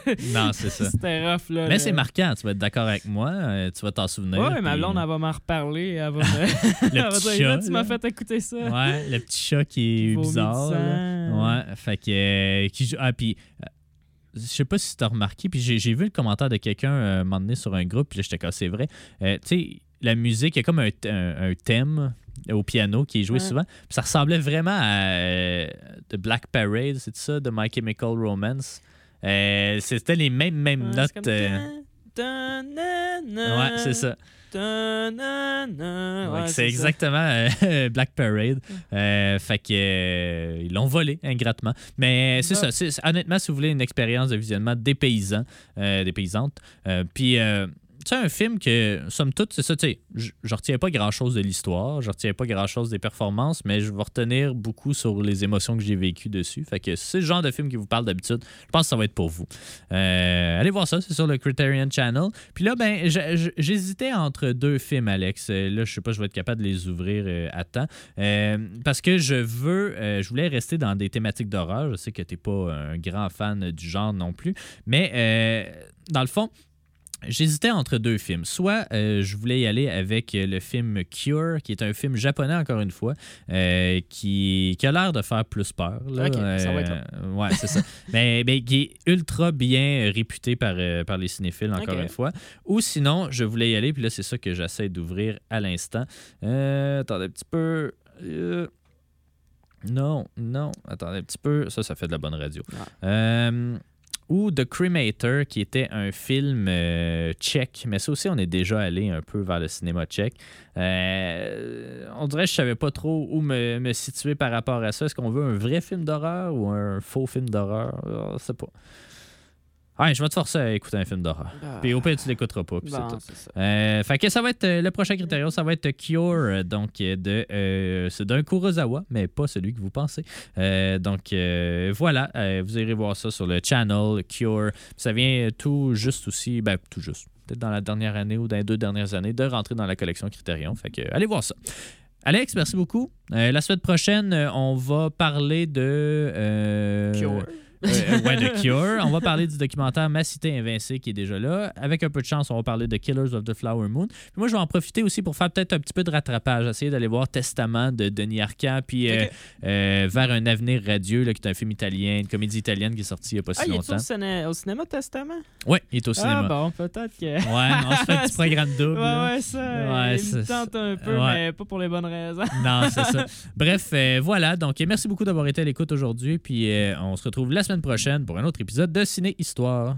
Non, c'est ça. c'était rough. Là, Mais c'est marquant, tu vas être d'accord avec moi, euh, tu vas t'en souvenir. Ouais, ma puis- blonde, elle va m'en reparler. Elle va me... elle va petit dire, chat, Là, tu m'as fait écouter ça. Ouais, le petit chat qui est bizarre. Ouais, fait que. euh, qui Ah, puis. euh, je sais pas si tu as remarqué, puis j'ai vu le commentaire de quelqu'un euh, donné sur un groupe, puis là, j'étais comme, c'est vrai. Tu sais, la musique, il y a comme un, un- un thème au piano qui est joué Ouais. souvent, puis ça ressemblait vraiment à euh, The Black Parade, c'est ça, de My Chemical Romance. Euh, C'était les mêmes, mêmes Ouais, notes. comme euh, ouais, c'est ça. Ouais, c'est exactement euh, Black Parade. Euh, fait que euh, ils l'ont volé ingratement. Mais c'est ça. honnêtement, si vous voulez une expérience de visionnement dépaysant, euh, dépaysante, euh, puis euh, sais, un film que, somme toute, c'est ça, tu sais, je retiens pas grand-chose de l'histoire, je retiens pas grand-chose des performances, mais je vais retenir beaucoup sur les émotions que j'ai vécues dessus. Fait que c'est le genre de film qui vous parle d'habitude. Je pense que ça va être pour vous. Euh, allez voir ça, c'est sur le Criterion Channel. Puis là, ben, j'hésitais entre deux films, Alex. Euh, Là, je sais pas, je vais être capable de les ouvrir euh, à temps. Parce que je veux, je voulais rester dans des thématiques d'horreur. Je sais que t'es pas un grand fan du genre non plus. Mais dans le fond, J'hésitais entre deux films. Soit euh, je voulais y aller avec le film Cure, qui est un film japonais, encore une fois, euh, qui, qui a l'air de faire plus peur. là. Ok, ça va être Euh, ouais, c'est ça. mais, mais qui est ultra bien réputé par, par les cinéphiles, encore une fois. Ou sinon, je voulais y aller, puis là, c'est ça que j'essaie d'ouvrir à l'instant. Attendez un petit peu. Non, non. Attendez un petit peu. Ça, ça fait de la bonne radio. Ah. Euh, ou The Cremator, qui était un film euh, tchèque. Mais ça aussi, on est déjà allé un peu vers le cinéma tchèque. Euh, on dirait que je savais pas trop où me, me situer par rapport à ça. Est-ce qu'on veut un vrai film d'horreur ou un faux film d'horreur? Je sais pas. Je vais te forcer à écouter un film d'horreur. Ah. Puis au pire, tu l'écouteras pas. puis c'est Bon, tout. c'est ça. Euh, fait que ça va être euh, le prochain critérium, ça va être Cure, euh, donc euh, de euh, c'est d'un Kurosawa, mais pas celui que vous pensez. Euh, donc voilà, vous irez voir ça sur le channel Cure. Ça vient tout juste aussi, ben tout juste, peut-être dans la dernière année ou dans les deux dernières années, de rentrer dans la collection Criterion. Fait que allez voir ça. Alex, merci beaucoup. La semaine prochaine, on va parler de Cure. Euh, ouais, de Cure. On va parler du documentaire Ma cité invincée qui est déjà là. Avec un peu de chance, on va parler de Killers of the Flower Moon. Puis moi, je vais en profiter aussi pour faire peut-être un petit peu de rattrapage, essayer d'aller voir Testament de Denis Arcand, puis euh, euh, Vers un avenir radieux, là, qui est un film italien, une comédie italienne qui est sortie il n'y a pas Ah, si il est longtemps. au, ciné- au cinéma Testament? Oui, il est au cinéma. Ah bon, peut-être que... Ouais, on se fait un petit programme double. Ouais, ouais, ça, Ouais, il tente un peu, ouais. mais pas pour les bonnes raisons. Non, c'est ça. Bref, euh, voilà. Donc, merci beaucoup d'avoir été à l'écoute aujourd'hui. Puis, on se retrouve la prochaine pour un autre épisode de Ciné Histoire.